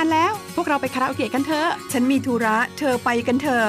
านแล้ว พวกเราไปคาราโอเกะกันเถอะ ฉันมีธุระ เธอไปกันเถอะ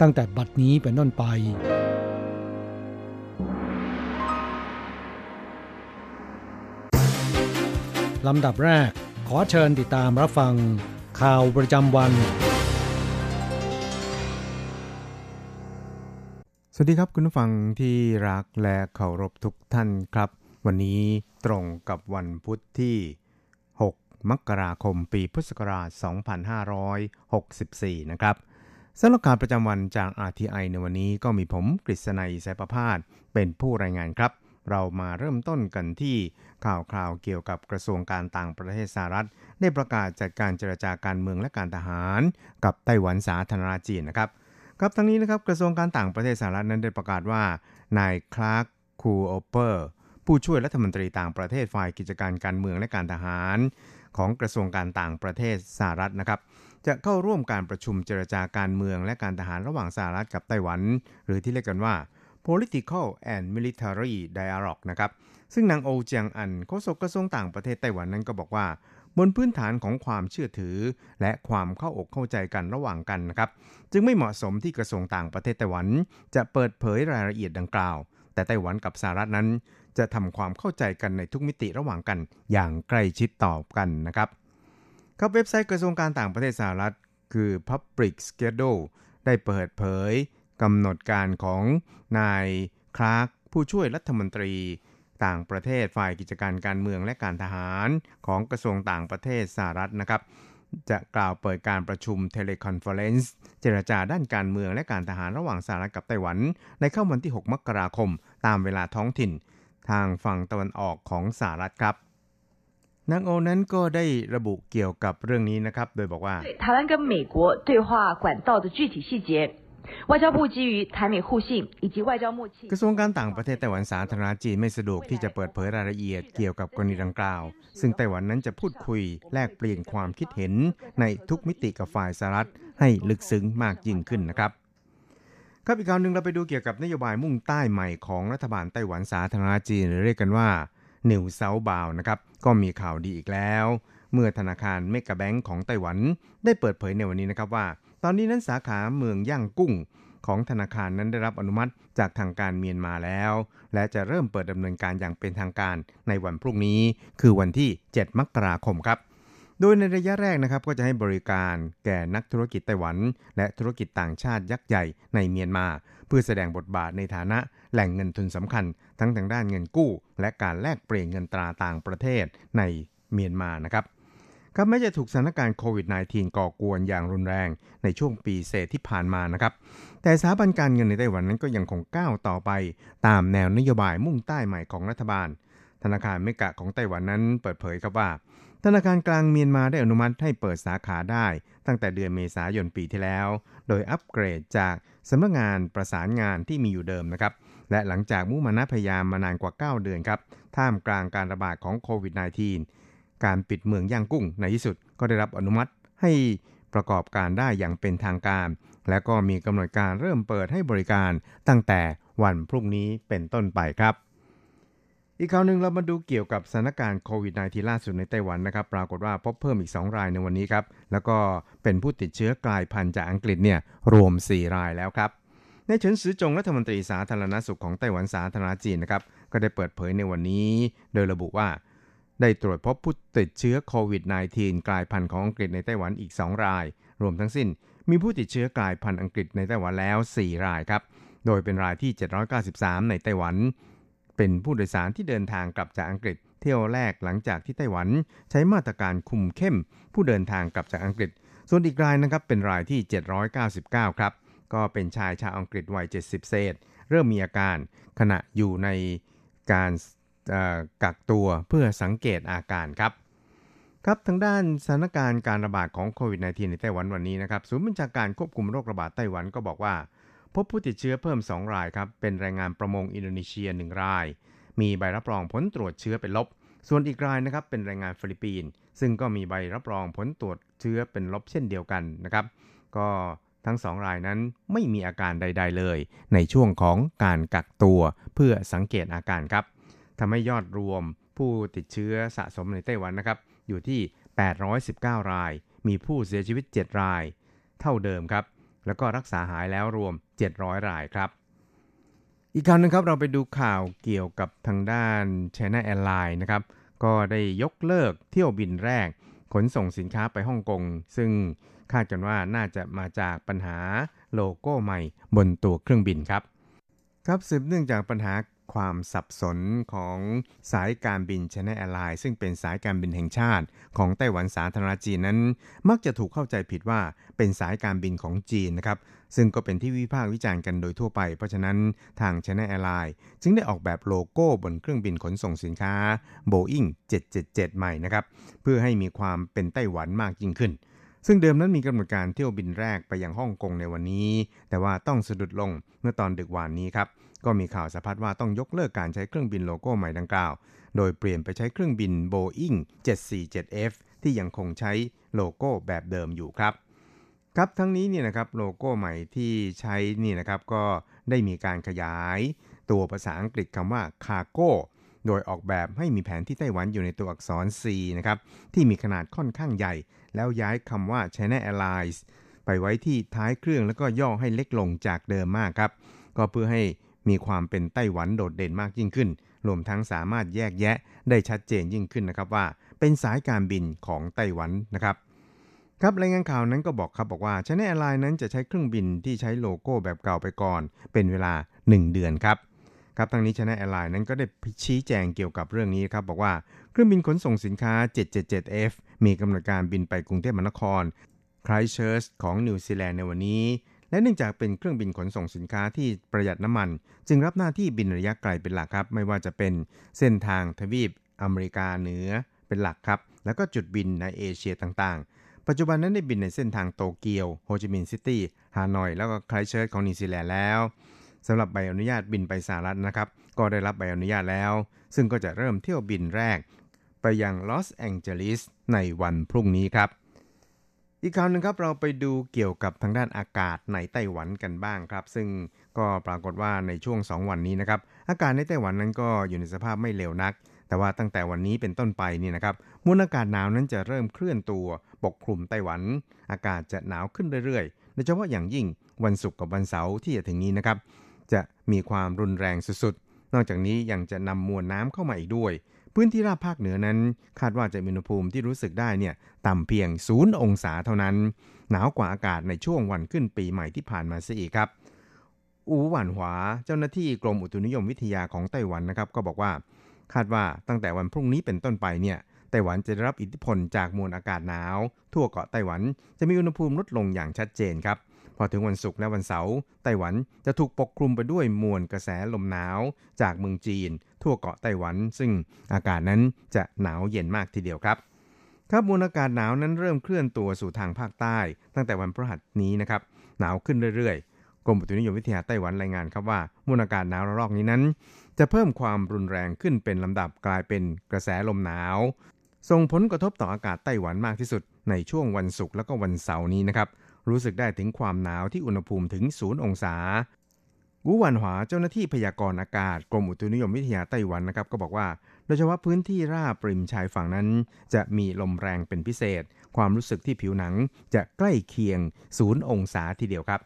ตั้งแต่บัดนี้เป็นต้นไป ลำดับแรกขอเชิญติดตามรับฟัง ข่าวประจำวัน สวัสดีครับคุณผู้ฟังที่รักและเคารพทุกท่านครับ วันนี้ตรงกับวันพุทธที่ 6 มกราคมปีพุทธศักราช 2564 นะครับ สำหรับการประจำวันจาก RTI ในวันนี้ก็มีผมกฤษณัยสายประพาสเป็นผู้รายงานครับ เรามาเริ่มต้นกันที่ข่าวคราวเกี่ยวกับกระทรวงการต่างประเทศสหรัฐ ได้ประกาศจัดการเจรจาการเมืองและการทหาร กับไต้หวันสาธารณรัฐจีนนะครับครับทั้งนี้นะครับกระทรวงการต่างประเทศสหรัฐนั้นได้ประกาศว่านายคลาร์กคูโอเปอร์ผู้ช่วยรัฐมนตรีต่างประเทศฝ่ายกิจการการเมืองและการทหาร ของกระทรวงการต่างประเทศสหรัฐนะครับ จะเข้าร่วมการประชุมเจรจาการเมืองและการทหารระหว่างสหรัฐกับไต้หวัน หรือที่เรียกกันว่า political and military dialogue นะครับ ซึ่งนางโอเจียงอันโฆษกกระทรวงต่างประเทศไต้หวันนั้นก็บอกว่า บนพื้นฐานของความเชื่อถือ และความเข้าอกเข้าใจกันระหว่างกันนะครับ จึงไม่เหมาะสมที่กระทรวงต่างประเทศไต้หวัน จะเปิดเผยรายละเอียดดังกล่าว แต่ไต้หวันกับสหรัฐนั้น จะทำความเข้าใจกันในทุกมิติระหว่างกันอย่างใกล้ชิดต่อกันนะครับ ครับเว็บไซต์กระทรวงการต่างประเทศสหรัฐ คือ Public Schedule ได้เปิดเผยกำหนดการของนายคลาร์กผู้ช่วยรัฐมนตรี ต่างประเทศฝ่ายกิจการการเมืองและการทหารของกระทรวงต่างประเทศสหรัฐนะครับ จะกล่าวเปิดการประชุม teleconference เจรจาด้านการเมืองและการทหารระหว่างสหรัฐกับไต้หวัน ในค่ำวันที่ 6 มกราคม ตามเวลาท้องถิ่น ทางฝั่งตะวันออกของสหรัฐครับ นางโอนั้นก็ได้ระบุเกี่ยวกับเรื่องนี้นะครับ โดยบอกว่า 台湾跟美国对话管道的具体细节。外交部基于台美互信以及外交默契， กระทรวงการต่างประเทศไต้หวันสาธารณจีนไม่สะดวกที่จะเปิดเผยรายละเอียดเกี่ยวกับกรณีดังกล่าว ซึ่งไต้หวันนั้นจะพูดคุยแลกเปลี่ยนความคิดเห็นในทุกมิติกับฝ่ายสหรัฐให้ลึกซึ้งมากยิ่งขึ้นนะครับ ครับอีกข่าวหนึ่งเราไปดูเกี่ยวกับนโยบายมุ่งใต้ใหม่ของรัฐบาลไต้หวันสาธารณจีนหรือเรียกกันว่า New Southbound นะครับก็มีข่าวดีอีกแล้ว เมื่อธนาคารเมกะแบงก์ของไต้หวัน ได้เปิดเผยในวันนี้นะครับว่า ตอนนี้นั้นสาขาเมืองย่างกุ้งของธนาคารนั้นได้รับอนุมัติจากทางการเมียนมาแล้ว และจะเริ่มเปิดดำเนินการอย่างเป็นทางการในวันพรุ่งนี้ คือวันที่ 7 มกราคมครับ โดยในระยะแรกนะครับก็จะให้บริการแก่นักธุรกิจไต้หวัน และธุรกิจต่างชาติยักษ์ใหญ่ในเมียนมา เพื่อแสดงบทบาทในฐานะ แหล่งเงินทุนสำคัญ ทั้งทางด้านเงินกู้ และการแลกเปลี่ยนเงินตราต่างประเทศในเมียนมานะครับครับแม้จะถูกสถานการณ์โควิด -19 ก่อกวนอย่างรุนแรงในช่วงปีเศษที่ผ่านมานะครับ แต่สถาบันการเงินในไต้หวันนั้นก็ยังคงก้าวต่อไป ตามแนวนโยบายมุ่งใต้ใหม่ของรัฐบาล ธนาคารเมกะของไต้หวันนั้นเปิดเผยครับว่า ธนาคารกลางเมียนมาได้อนุมัติให้เปิดสาขาได้ ตั้งแต่เดือนเมษายนปีที่แล้ว โดยอัปเกรดจากสำนักงานประสานงานที่มีอยู่เดิมนะครับ และหลังจากมุ่มานะพยายามมานานกว่า 9 เดือนครับ ท่ามกลางการระบาดของโควิด -19 การปิดเมืองย่างกุ้งในที่สุดก็ได้รับอนุมัติให้ประกอบการได้อย่างเป็นทางการ และก็มีกำหนดการเริ่มเปิดให้บริการตั้งแต่วันพรุ่งนี้เป็นต้นไปครับ อีกข่าวหนึ่งเรามาดูเกี่ยวกับสถานการณ์โควิด -19 ล่าสุดในไต้หวันนะครับ ปรากฏว่าพบเพิ่มอีก 2 รายในวันนี้ครับ แล้วก็เป็นผู้ติดเชื้อกลายพันธุ์จากอังกฤษเนี่ยรวม 4 รายแล้วครับ ในเฉินซือจงรัฐมนตรีสาธารณสุขของไต้หวันสาธารณจีนนะครับก็ได้เปิดเผยในวันนี้ โดยระบุว่า ได้ตรวจพบผู้ติดเชื้อโควิด -19 กลายพันธุ์ของอังกฤษในไต้หวันอีก 2 ราย รวมทั้งสิ้นมีผู้ติดเชื้อกลายพันธุ์อังกฤษในไต้หวันแล้ว 4 รายครับ โดยเป็นรายที่ 793 ในไต้หวัน เป็นผู้โดยสารที่เดินทางกลับจากอังกฤษเที่ยวแรกหลังจากที่ไต้หวัน ใช้มาตรการคุมเข้ม ผู้เดินทางกลับจากอังกฤษ ส่วนอีกรายนะครับเป็นรายที่ 799 ครับ ก็เป็นชายชาวอังกฤษวัย 70 เศษ เริ่มมีอาการขณะอยู่ในการกักตัวเพื่อสังเกตอาการครับครับทางด้านสถานการณ์การระบาดของโควิด -19 ในไต้หวันวันนี้นะครับศูนย์บัญชาการควบคุมโรคระบาดไต้หวันก็บอกว่า พบผู้ติดเชื้อเพิ่ม 2 รายครับ เป็นแรงงานประมงอินโดนีเซีย 1 ราย มีใบรับรองผลตรวจเชื้อเป็นลบ ส่วนอีกรายนะครับเป็นแรงงานฟิลิปปินส์ซึ่งก็มีใบรับรองผลตรวจเชื้อเป็นลบเช่นเดียวกันนะครับ ก็ ทั้งสองรายนั้นไม่มีอาการใด ๆ เลย ในช่วงของการกักตัวเพื่อสังเกตอาการครับทำให้ยอดรวมผู้ติดเชื้อสะสมในไต้หวันนะครับ อยู่ที่ 819 ราย มีผู้เสียชีวิต 7 ราย เท่าเดิมครับ แล้วก็รักษาหายแล้วรวม 700 รายครับ อีกคราวนึงครับเราไปดูข่าวเกี่ยวกับทางด้าน China Airlines นะครับ ก็ได้ยกเลิกเที่ยวบินแรก ขนส่งสินค้าไปฮ่องกง ซึ่งคาดกันว่าน่าจะมาจากปัญหาโลโก้ใหม่บนตัวเครื่องบินครับ ครับสืบเนื่องจากปัญหา ความสับสนของสายการบิน China Airlines ซึ่งเป็นสายการบินแห่งชาติ ของไต้หวันสาธารณจีนนั้น มักจะถูกเข้าใจผิดว่าเป็นสายการบินของจีนนะครับ ซึ่งก็เป็นที่วิพากษ์วิจารณ์กันโดยทั่วไป เพราะฉะนั้นทาง China Airlines จึงได้ออกแบบโลโก้บนเครื่องบินขนส่งสินค้า Boeing 777 ใหม่นะครับ เพื่อให้มีความเป็นไต้หวันมากยิ่งขึ้นซึ่งเดิมนั้นมีกำหนดการเที่ยวบินแรกไปยังฮ่องกงในวันนี้ แต่ว่าต้องสะดุดลงเมื่อตอนดึกวานนี้ครับ ก็มีข่าวสะพัดว่าต้องยกเลิกการใช้เครื่องบินโลโก้ใหม่ดังกล่าว โดยเปลี่ยนไปใช้เครื่องบิน Boeing 747F ที่ยังคงใช้โลโก้แบบเดิมอยู่ครับ ครับทั้งนี้เนี่ยนะครับโลโก้ใหม่ที่ใช้นี่นะครับก็ได้มีการขยาย ตัวภาษาอังกฤษคำว่า Cargo โดยออกแบบให้มีแผนที่ไต้หวันอยู่ในตัวอักษร C นะครับที่มีขนาดค่อนข้างใหญ่ แล้วย้ายคำว่า China Airlines ไปไว้ที่ท้ายเครื่องแล้วก็ย่อให้เล็กลงจากเดิมมากครับ ก็เพื่อให้ มีความเป็นไต้หวันโดดเด่นมากยิ่งขึ้น รวมทั้งสามารถแยกแยะได้ชัดเจนยิ่งขึ้นนะครับว่า เป็นสายการบินของไต้หวันนะครับครับรายงานข่าวนั้นก็บอกครับบอกว่า China Airlines นั้นจะใช้เครื่องบินที่ใช้โลโก้แบบเก่าไปก่อน เป็นเวลา 1 เดือนครับครับทางนี้ China Airlines นั้นก็ได้ชี้แจงเกี่ยวกับเรื่องนี้ครับบอกว่าเครื่องบินขนส่งสินค้า 777F มีกำหนดการบินไปกรุงเทพมหานครไครเชิร์ชของนิวซีแลนด์ในวันนี้ และเนื่องจากเป็นเครื่องบินขนส่งสินค้าที่ประหยัดน้ำมัน จึงรับหน้าที่บินระยะไกลเป็นหลักครับ ไม่ว่าจะเป็นเส้นทางทวีปอเมริกาเหนือเป็นหลักครับ แล้วก็จุดบินในเอเชียต่างๆ ปัจจุบันนั้นได้บินในเส้นทางโตเกียวโฮจิมินห์ซิตี้ฮานอย แล้วก็ไครเชิร์ชของนิวซีแลนด์แล้วสำหรับใบอนุญาตบินไปสหรัฐนะครับ ก็ได้รับใบอนุญาตแล้ว ซึ่งก็จะเริ่มเที่ยวบินแรก ไปยังลอสแองเจลิสในวันพรุ่งนี้ครับ อีกข่าวหนึ่งครับเราไปดูเกี่ยวกับทางด้านอากาศในไต้หวันกันบ้างครับ ซึ่งก็ปรากฏว่าในช่วง 2 วันนี้นะครับอากาศในไต้หวันนั้นก็อยู่ในสภาพไม่เลวนัก แต่ว่าตั้งแต่วันนี้เป็นต้นไปนี่นะครับมวลอากาศหนาวนั้นจะเริ่มเคลื่อนตัวปกคลุมไต้หวัน อากาศจะหนาวขึ้นเรื่อยๆโดยเฉพาะอย่างยิ่งวันศุกร์กับวันเสาร์ที่จะถึงนี้นะครับจะมีความรุนแรงสุดๆนอกจากนี้ยังจะนำมวลน้ำเข้ามาอีกด้วย พื้นที่ราบภาคเหนือนั้น คาดว่าจะมีอุณหภูมิที่รู้สึกได้เนี่ยต่ำเพียงศูนย์องศาเท่านั้น หนาวกว่าอากาศในช่วงวันขึ้นปีใหม่ที่ผ่านมาซะอีกครับ อูหวันหวา เจ้าหน้าที่กรมอุตุนิยมวิทยาของไต้หวันนะครับ ก็บอกว่า คาดว่าตั้งแต่วันพรุ่งนี้เป็นต้นไปเนี่ยไต้หวันจะได้รับอิทธิพลจากมวลอากาศหนาว ทั่วเกาะไต้หวันจะมีอุณหภูมิลดลงอย่างชัดเจนครับ พอถึงวันศุกร์และวันเสาร์ไต้หวันจะถูกปกคลุมไปด้วยมวลกระแสลมหนาว จากเมืองจีน ทั่วเกาะไต้หวัน ซึ่งอากาศนั้นจะหนาวเย็นมากทีเดียวครับครับมวลอากาศหนาวนั้นเริ่มเคลื่อนตัวสู่ทางภาคใต้ ตั้งแต่วันพฤหัสนี้นะครับหนาวขึ้นเรื่อยๆกรมอุตุนิยมวิทยาไต้หวันรายงานครับว่ามวลอากาศหนาวระลอกนี้นั้น จะเพิ่มความรุนแรงขึ้นเป็นลำดับกลายเป็นกระแสลมหนาว ส่งผลกระทบต่ออากาศไต้หวันมากที่สุดในช่วงวันศุกร์และก็วันเสาร์นี้นะครับ รู้สึกได้ถึงความหนาวที่อุณหภูมิถึงศูนย์องศา วูหวันหวาเจ้าหน้าที่พยากรณ์อากาศกรมอุตุนิยมวิทยาไต้หวันนะครับก็บอกว่า โดยเฉพาะพื้นที่ราบริมชายฝั่งนั้น จะมีลมแรงเป็นพิเศษ ความรู้สึกที่ผิวหนังจะใกล้เคียงศูนย์องศาทีเดียวครับ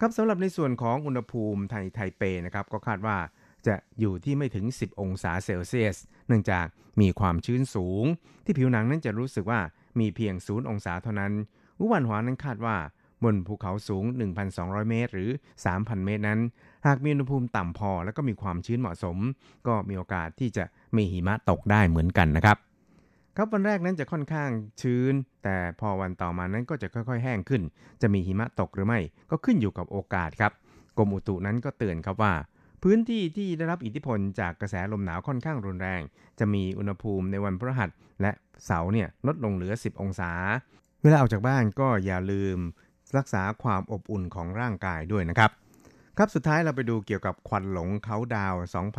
ครับสำหรับในส่วนของอุณหภูมิไทยไทเปนะครับก็คาดว่าจะอยู่ที่ไม่ถึง 10 องศาเซลเซียส เนื่องจากมีความชื้นสูง ที่ผิวหนังนั้นจะรู้สึกว่า มีเพียงศูนย์องศาเท่านั้นอุวันหวานั้นคาดว่า บนภูเขาสูง 1,200 เมตร หรือ 3,000 เมตรนั้น หากมีอุณหภูมิต่ำพอแล้วก็มีความชื้นเหมาะสม ก็มีโอกาสที่จะมีหิมะตกได้เหมือนกันนะครับครับวันแรกนั้นจะค่อนข้างชื้น แต่พอวันต่อมานั้นก็จะค่อยๆ แห้งขึ้น จะมีหิมะตกหรือไม่ ก็ขึ้นอยู่กับโอกาสครับกรมอุตุนั้นก็เตือนครับว่า พื้นที่ที่ได้รับอิทธิพลจากกระแสลมหนาวค่อนข้างรุนแรง จะมีอุณหภูมิในวันพฤหัสและเสาร์เนี่ยลดลงเหลือ 10 องศา เวลาออกจากบ้านก็อย่าลืมรักษาความอบอุ่นของร่างกายด้วยนะครับ ครับสุดท้ายเราไปดูเกี่ยวกับควันหลงเขาดาว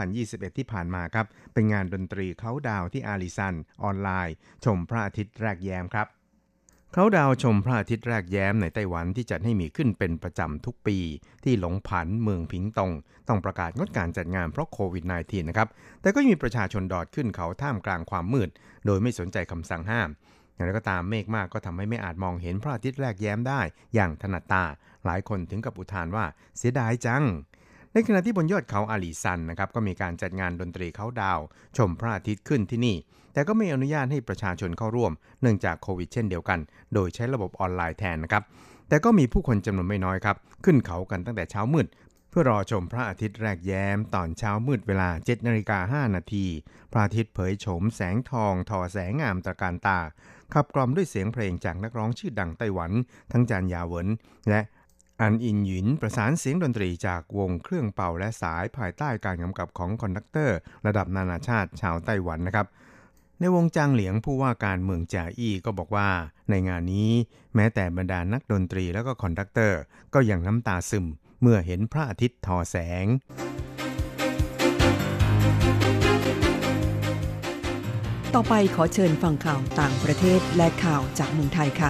2021 ที่ผ่านมาครับ เป็นงานดนตรีเขาดาวที่อาริซันออนไลน์ ชมพระอาทิตย์แรกแย้มครับ เขาดาวชมพระอาทิตย์แรกแย้มในไต้หวันที่จัดให้มีขึ้นเป็นประจำทุกปี ที่หลงผันเมืองผิงตง ต้องประกาศงดการจัดงานเพราะโควิด -19 นะครับ แต่ก็มีประชาชนดอดขึ้นเขาท่ามกลางความมืด โดยไม่สนใจคำสั่งห้าม อย่างไรก็ตามเมฆมากก็ทำให้ไม่อาจมองเห็นพระอาทิตย์แรกแย้มได้ อย่างถนัดตา หลายคนถึงกับอุทานว่าเสียดายจังในขณะที่บนยอดเขาอาลีซันนะครับก็มีการจัดงานดนตรีเขาดาว ชมพระอาทิตย์ขึ้นที่นี่ แต่ก็ไม่อนุญาตให้ประชาชนเข้าร่วม เนื่องจากโควิดเช่นเดียวกัน โดยใช้ระบบออนไลน์แทนนะครับ แต่ก็มีผู้คนจำนวนไม่น้อยครับ ขึ้นเขากันตั้งแต่เช้ามืด เพื่อรอชมพระอาทิตย์แรกแย้ม ตอนเช้ามืดเวลา7นาฬิกา5นาทีพระอาทิตย์เผยโฉมแสงทอง ทอแสงงามตระการตา ขับกล่อมด้วยเสียงเพลงจากนักร้องชื่อดังไต้หวัน ทั้งจานยาเหวินและอันอินหยินประสานเสียงดนตรีจากวงเครื่องเป่าและสายภายใต้การกำกับของ conductor ระดับนานาชาติชาวไต้หวันนะครับ ในวงจางเหลียงผู้ว่าการเมืองจ่าอี้ก็บอกว่า ในงานนี้แม้แต่บรรดานักดนตรีและก็ conductor ก็ยังน้ำตาซึมเมื่อเห็นพระอาทิตย์ทอแสง ต่อไปขอเชิญฟังข่าวต่างประเทศและข่าวจากเมืองไทยค่ะ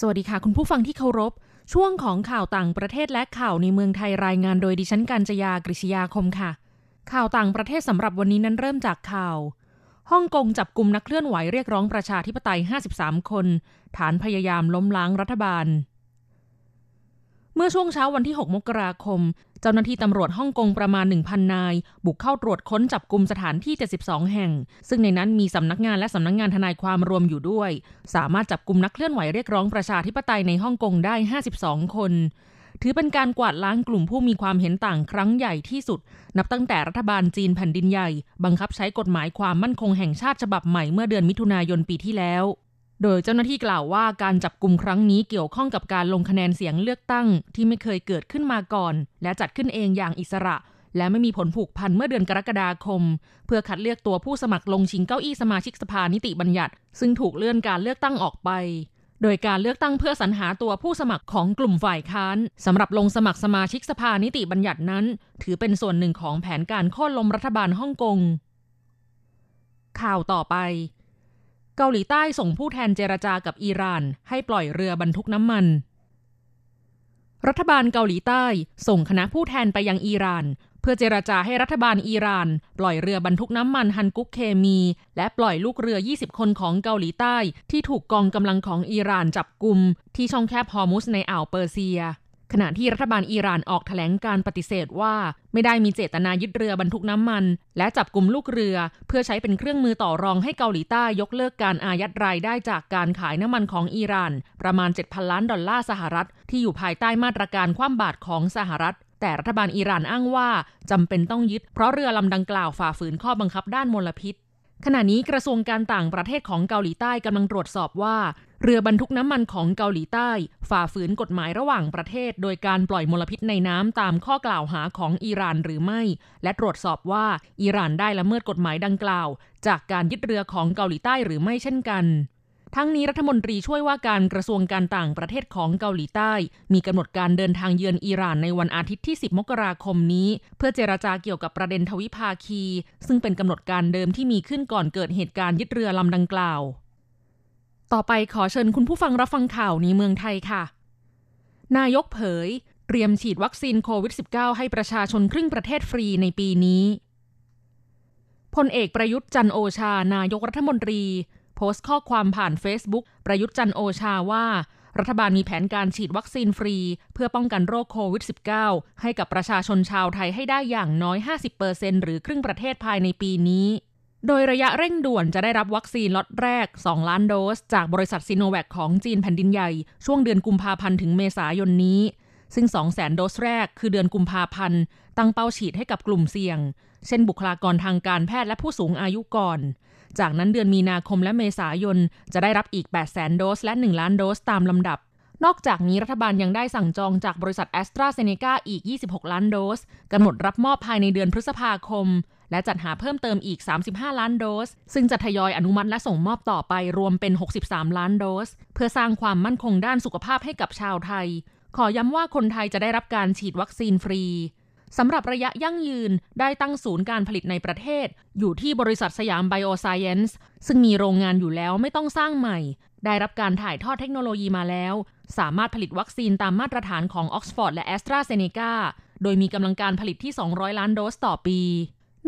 สวัสดีค่ะ คุณผู้ฟังที่เคารพช่วงของข่าวต่างประเทศและข่าวในเมืองไทยรายงานโดยดิฉันกัญจยากริชยาคมค่ะ ข่าวต่างประเทศสำหรับวันนี้นั้นเริ่มจากข่าวฮ่องกงจับกลุ่มนักเคลื่อนไหวเรียกร้องประชาธิปไตย 53 คน ฐานพยายามล้มล้างรัฐบาล เมื่อช่วงเช้าวันที่ 6 มกราคม เจ้าหน้าที่ตำรวจฮ่องกงประมาณ 1,000 นาย บุกเข้าตรวจค้นจับกลุ่มสถานที่ 72 แห่ง ซึ่งในนั้นมีสำนักงานและสำนักงานทนายความรวมอยู่ด้วย สามารถจับกลุ่มนักเคลื่อนไหวเรียกร้องประชาธิปไตยในฮ่องกงได้ 52 คน ถือเป็นการกวาดล้างกลุ่มผู้มีความเห็นต่างครั้งใหญ่ที่สุด นับตั้งแต่รัฐบาลจีนแผ่นดินใหญ่ บังคับใช้กฎหมายความมั่นคงแห่งชาติฉบับใหม่เมื่อเดือนมิถุนายนปีที่แล้ว โดยเจ้าหน้าที่กล่าวว่าการจับกลุ่มครั้งนี้เกี่ยวข้องกับการลงคะแนนเสียงเลือกตั้ง ที่ไม่เคยเกิดขึ้นมาก่อน และจัดขึ้นเองอย่างอิสระ และไม่มีผลผูกพันเมื่อเดือนกรกฎาคม เพื่อคัดเลือกตัวผู้สมัครลงชิงเก้าอี้สมาชิกสภานิติบัญญัติ ซึ่งถูกเลื่อนการเลือกตั้งออกไป โดยการเลือกตั้งเพื่อสรรหาตัวผู้สมัครของกลุ่มฝ่ายค้านสำหรับลงสมัครสมาชิกสภานิติบัญญัตินั้น ถือเป็นส่วนหนึ่งของแผนการโค่นล้มรัฐบาลฮ่องกง ข่าวต่อไป เกาหลีใต้ส่งผู้แทนเจรจากับอิหร่าน ให้ปล่อยเรือบรรทุกน้ำมันรัฐบาลเกาหลีใต้ ส่งคณะผู้แทนไปยังอิหร่าน เพื่อเจรจาให้รัฐบาลอิหร่าน ปล่อยเรือบรรทุกน้ำมันฮันกุกเคมี และปล่อยลูกเรือ 20 คนของเกาหลีใต้ ที่ถูกกองกำลังของอิหร่านจับกลุ่มที่ช่องแคบฮอร์มุสในอ่าวเปอร์เซีย ขณะที่รัฐบาลอิหร่านออกแถลงการปฏิเสธว่า ไม่ได้มีเจตนายึดเรือบรรทุกน้ำมัน และจับกลุ่มลูกเรือ เพื่อใช้เป็นเครื่องมือต่อรองให้เกาหลีใต้ยกเลิกการอายัดรายได้จากการขายน้ำมันของอิหร่าน ประมาณ 7,000 ล้านดอลลาร์สหรัฐ ที่อยู่ภายใต้มาตรการคว่ำบาตรของสหรัฐ แต่รัฐบาลอิหร่านอ้างว่าจำเป็นต้องยึดเพราะเรือลำดังกล่าวฝ่าฝืนข้อบังคับด้านมลพิษ ขณะนี้กระทรวงการต่างประเทศของเกาหลีใต้กำลังตรวจสอบว่า เรือบรรทุกน้ำมันของเกาหลีใต้ ฝ่าฝืนกฎหมายระหว่างประเทศ โดยการปล่อยมลพิษในน้ำตามข้อกล่าวหาของอิหร่านหรือไม่ และตรวจสอบว่าอิหร่านได้ละเมิดกฎหมายดังกล่าว จากการยึดเรือของเกาหลีใต้หรือไม่เช่นกัน ทั้งนี้รัฐมนตรีช่วยว่าการกระทรวงการต่างประเทศของเกาหลีใต้ มีกำหนดการเดินทางเยือนอิหร่านในวันอาทิตย์ที่ 10 มกราคมนี้ เพื่อเจราจาเกี่ยวกับประเด็นทวิภาคี ซึ่งเป็นกำหนดการเดิมที่มีขึ้นก่อนเกิดเหตุการณ์ยึดเรือลำดังกล่าว ต่อไปขอเชิญคุณผู้ฟังรับฟังข่าวในเมืองไทยค่ะ นายกเผย เตรียมฉีดวัคซีนโควิด -19 ให้ประชาชนครึ่งประเทศฟรีในปีนี้พลเอกประยุทธ์จันโอชา นายกรัฐมนตรี โพสต์ข้อความผ่าน Facebook ประยุทธ์จันโอชาว่า รัฐบาลมีแผนการฉีดวัคซีนฟรี เพื่อป้องกันโรคโควิด -19 ให้กับประชาชนชาวไทยให้ได้อย่างน้อย 50%หรือครึ่งประเทศภายในปีนี้โดยระยะเร่งด่วนจะได้รับวัคซีนล็อตแรก 2 ล้านโดส จากบริษัทซีโนแวคของจีนแผ่นดินใหญ่ ช่วงเดือนกุมภาพันธ์ถึงเมษายนนี้ ซึ่ง 200,000 โดสแรกคือเดือนกุมภาพันธ์ ตั้งเป้าฉีดให้กับกลุ่มเสี่ยง เช่นบุคลากรทางการแพทย์และผู้สูงอายุก่อน จากนั้นเดือนมีนาคมและเมษายน จะได้รับอีก800,000โดส และ 1 ล้านโดสตามลำดับ นอกจากนี้รัฐบาลยังได้สั่งจองจากบริษัทแอสตราเซเนกาอีก 26 ล้านโดสกำหนดรับมอบภายในเดือนพฤษภาคม และจัดหาเพิ่มเติมอีก 35 ล้านโดส ซึ่งจะทยอยอนุมัติและส่งมอบต่อไปรวมเป็น 63 ล้านโดส เพื่อสร้างความมั่นคงด้านสุขภาพให้กับชาวไทย ขอย้ำว่าคนไทยจะได้รับการฉีดวัคซีนฟรี สำหรับระยะยั่งยืนได้ตั้งศูนย์การผลิตในประเทศ อยู่ที่บริษัทสยามไบโอไซเอนซ์ซึ่งมีโรงงานอยู่แล้วไม่ต้องสร้างใหม่ ได้รับการถ่ายทอดเทคโนโลยีมาแล้ว สามารถผลิตวัคซีนตามมาตรฐานของออกซฟอร์ดและแอสตราเซเนกาโดยมีกำลังการผลิตที่ 200 ล้านโดสต่อปี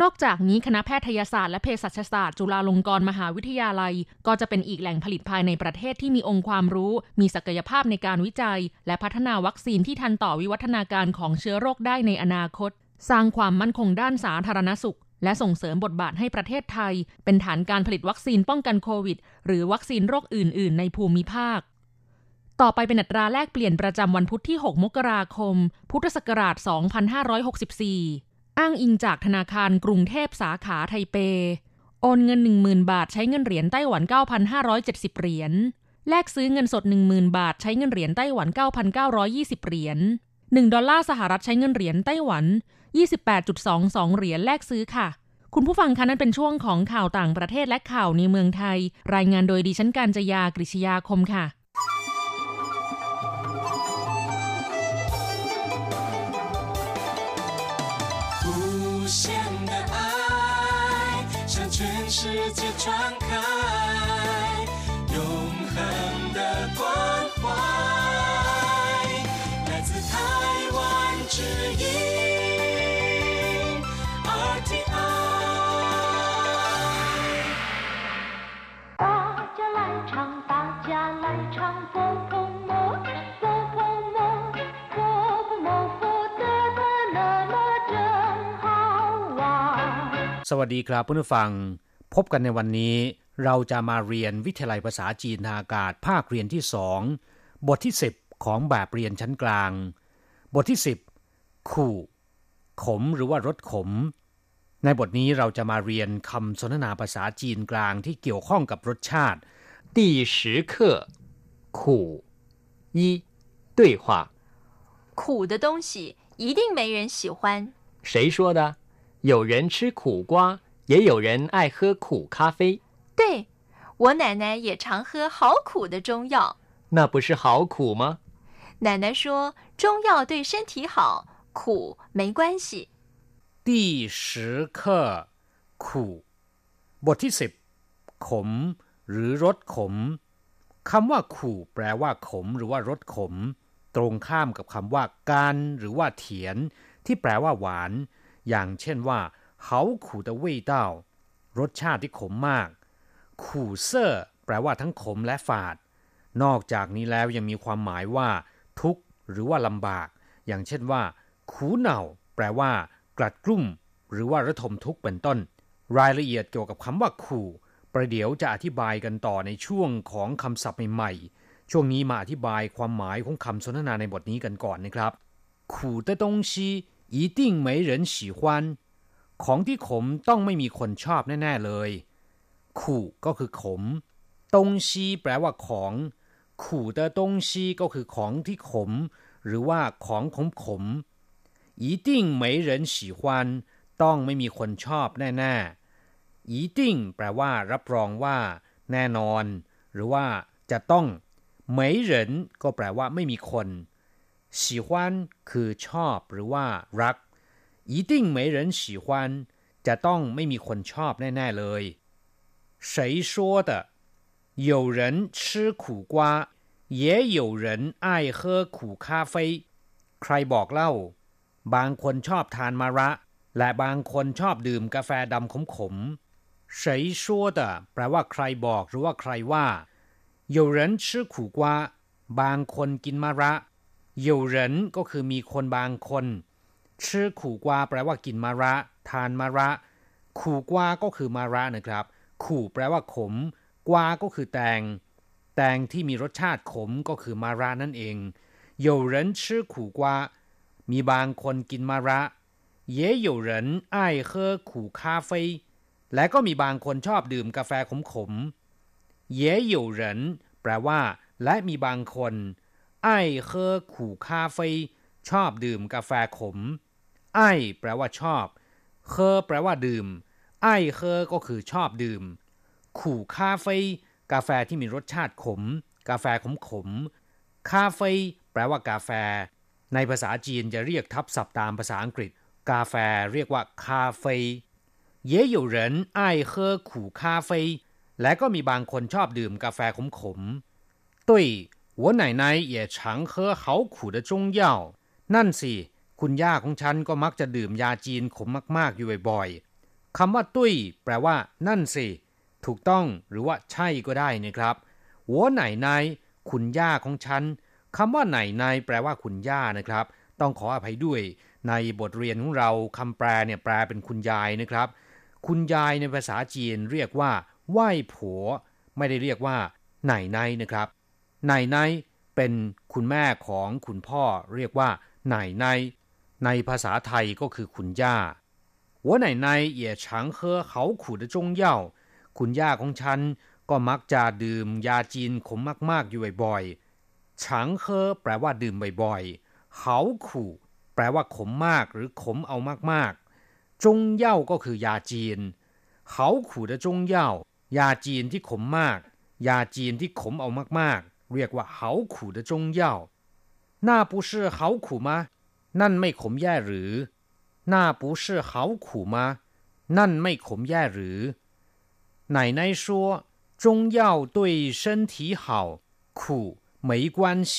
นอกจากนี้คณะแพทยศาสตร์และเภสัชศาสตร์จุฬาลงกรณ์มหาวิทยาลัย ก็จะเป็นอีกแหล่งผลิตภายในประเทศที่มีองค์ความรู้ มีศักยภาพในการวิจัย และพัฒนาวัคซีนที่ทันต่อวิวัฒนาการของเชื้อโรคได้ในอนาคต สร้างความมั่นคงด้านสาธารณสุข และส่งเสริมบทบาทให้ประเทศไทย เป็นฐานการผลิตวัคซีนป้องกันโควิด หรือวัคซีนโรคอื่น ๆ ในภูมิภาคต่อไปเป็นอัตราแลกเปลี่ยนประจำวันพุธที่ 6 มกราคม พุทธศักราช 2564 อ้างอิงจากธนาคารกรุงเทพสาขาไทเป โอนเงิน 10,000 บาทใช้เงินเหรียญไต้หวัน 9,570 เหรียญ แลกซื้อเงินสด 10,000 บาทใช้เงินเหรียญไต้หวัน 9,920 เหรียญ 1 ดอลลาร์สหรัฐใช้เงินเหรียญไต้หวัน 28.22 เหรียญแลกซื้อค่ะ คุณผู้ฟังคะนั่นเป็นช่วงของข่าวต่างประเทศและข่าวในเมืองไทย รายงานโดยดิฉันการจยากริชยาคมค่ะ สวัสดีครับเพื่อนผู้ฟัง พบกันในวันนี้ เราจะมาเรียนวิทยาลัยภาษาจีนทางอากาศภาคเรียนที่สองบทที่ 10 ของแบบเรียนชั้นกลาง บทที่ 10 ขู่ ขมหรือว่ารสขม ในบทนี้เราจะมาเรียนคำสนทนาภาษาจีนกลางที่เกี่ยวข้องกับรสชาติ 第十课苦一对话苦的东西一定没人喜欢。谁说的？ 有人吃苦瓜，也有人爱喝苦咖啡，对，我奶奶也常喝好苦的中药。那不是好苦吗？奶奶说中药对身体好，苦没关系。ที่สิเคอขู่บทที่สิบขม หรือรสขมคำว่าขู่แปลว่าขม หรือว่ารสขม ตรงข้ามกับคำว่าการหรือว่าเถียน ที่แปลว่าหวาน อย่างเช่นว่าเฮาขู่的味道รสชาติที่ขมมาก ขู่เซอร์แปลว่าทั้งขมและฝาด นอกจากนี้แล้วยังมีความหมายว่า ทุกข์หรือว่าลำบาก อย่างเช่นว่า ขูเหน่า แปลว่า กลัดกลุ้ม หรือว่าระทมทุกข์เป็นต้น รายละเอียดเกี่ยวกับคำว่าขู่ ประเดี๋ยวจะอธิบายกันต่อในช่วงของคำศัพท์ใหม่ๆ ช่วงนี้มาอธิบายความหมายของคำสนทนาในบทนี้กันก่อนนะครับ苦的东西 一定没人喜欢ของที่ขมต้องไม่มีคนชอบแน่ ๆ เลยขู่ก็คือขมตงซีแปลว่าของขู่的东西ก็คือของที่ขม หรือว่าของขมขมๆ一定没人喜欢ต้องไม่มีคนชอบแน่ๆ一定แปลว่า รับรองว่า แน่นอน หรือว่าจะต้อง没人ก็แปลว่าไม่มีคน 喜欢คือชอบหรือว่า รัก一定没人喜欢จะต้องไม่มีคนชอบแน่ๆเลย谁说的有人吃苦瓜也有人爱喝苦咖啡ใครบอกเล่า บางคนชอบทานมะระ และบางคนชอบดื่มกาแฟดำขมๆ谁说的แปลว่าใครบอกหรือว่าใครว่า有人吃苦瓜บางคนกินมะระ 有人ก็คือมีคนบางคนชื่อขู่กวาแปลว่ากินมะระ ทานมะระ ขู่กวาก็คือมะระนะครับ ขู่แปลว่าขม กวาก็คือแตง แตงที่มีรสชาติขมก็คือมะระนั่นเอง有人吃苦瓜มีบางคนกินมะระ也有人爱喝苦咖啡และก็มีบางคนชอบดื่มกาแฟขมๆ也有人แปลว่า และมีบางคน 爱喝苦咖啡ชอบดื่มกาแฟขม ไอแปลว่าชอบเคอแปลว่าดื่ม ไอเคอก็คือชอบดื่ม ขู่คาเฟ่กาแฟที่มีรสชาติขม กาแฟขมขมคาเฟ่แปลว่ากาแฟ ในภาษาจีนจะเรียกทับศัพท์ตามภาษาอังกฤษ กาแฟเรียกว่าคาเฟ่也有人爱喝苦咖啡และก็มีบางคนชอบดื่มกาแฟขมขม对 我奶奶也常喝好苦的中药นั่นสิ คุณย่าของฉันก็มักจะดื่มยาจีนขมมาก ๆ อยู่บ่อยๆ คำว่าตุ้ย แปลว่า นั่นสิ ถูกต้องหรือว่าใช่ก็ได้นะครับหัวไหนนายคุณย่าของฉัน คำว่าไหนนายแปลว่าคุณย่านะครับ ต้องขออภัยด้วย ในบทเรียนของเราคำแปลเนี่ยแปลเป็นคุณยายนะครับ คุณยายในภาษาจีนเรียกว่า ไหว้ผัว ไม่ได้เรียกว่า ไหนนายนะครับ ไห นายไนเป็นคุณแม่ของคุณพ่อเรียกว่านายไนในภาษาไทยก็คือคุณย่าหัวไหนในเย่ฉงเคอเขาขู่จงเย่า คุณย่าของฉันก็มักจะดื่มยาจีนขมมากๆอยู่บ่อยๆฉางเคอแปลว่าดื่มบ่อยๆ เขาขู่แปลว่าขมมากหรือขมเอามากๆ จงเย่าก็คือยาจีน เขาขู่จงเย่า ยาจีนที่ขมมาก ยาจีนที่ขมเอามากๆ เรียกว่าเขาขู่的中药那不是好苦吗นั่นไม่ขมแย่หรือ那不是好苦吗นั่นไม่ขมแย่หรือ 奶奶说中药对身体好苦没关系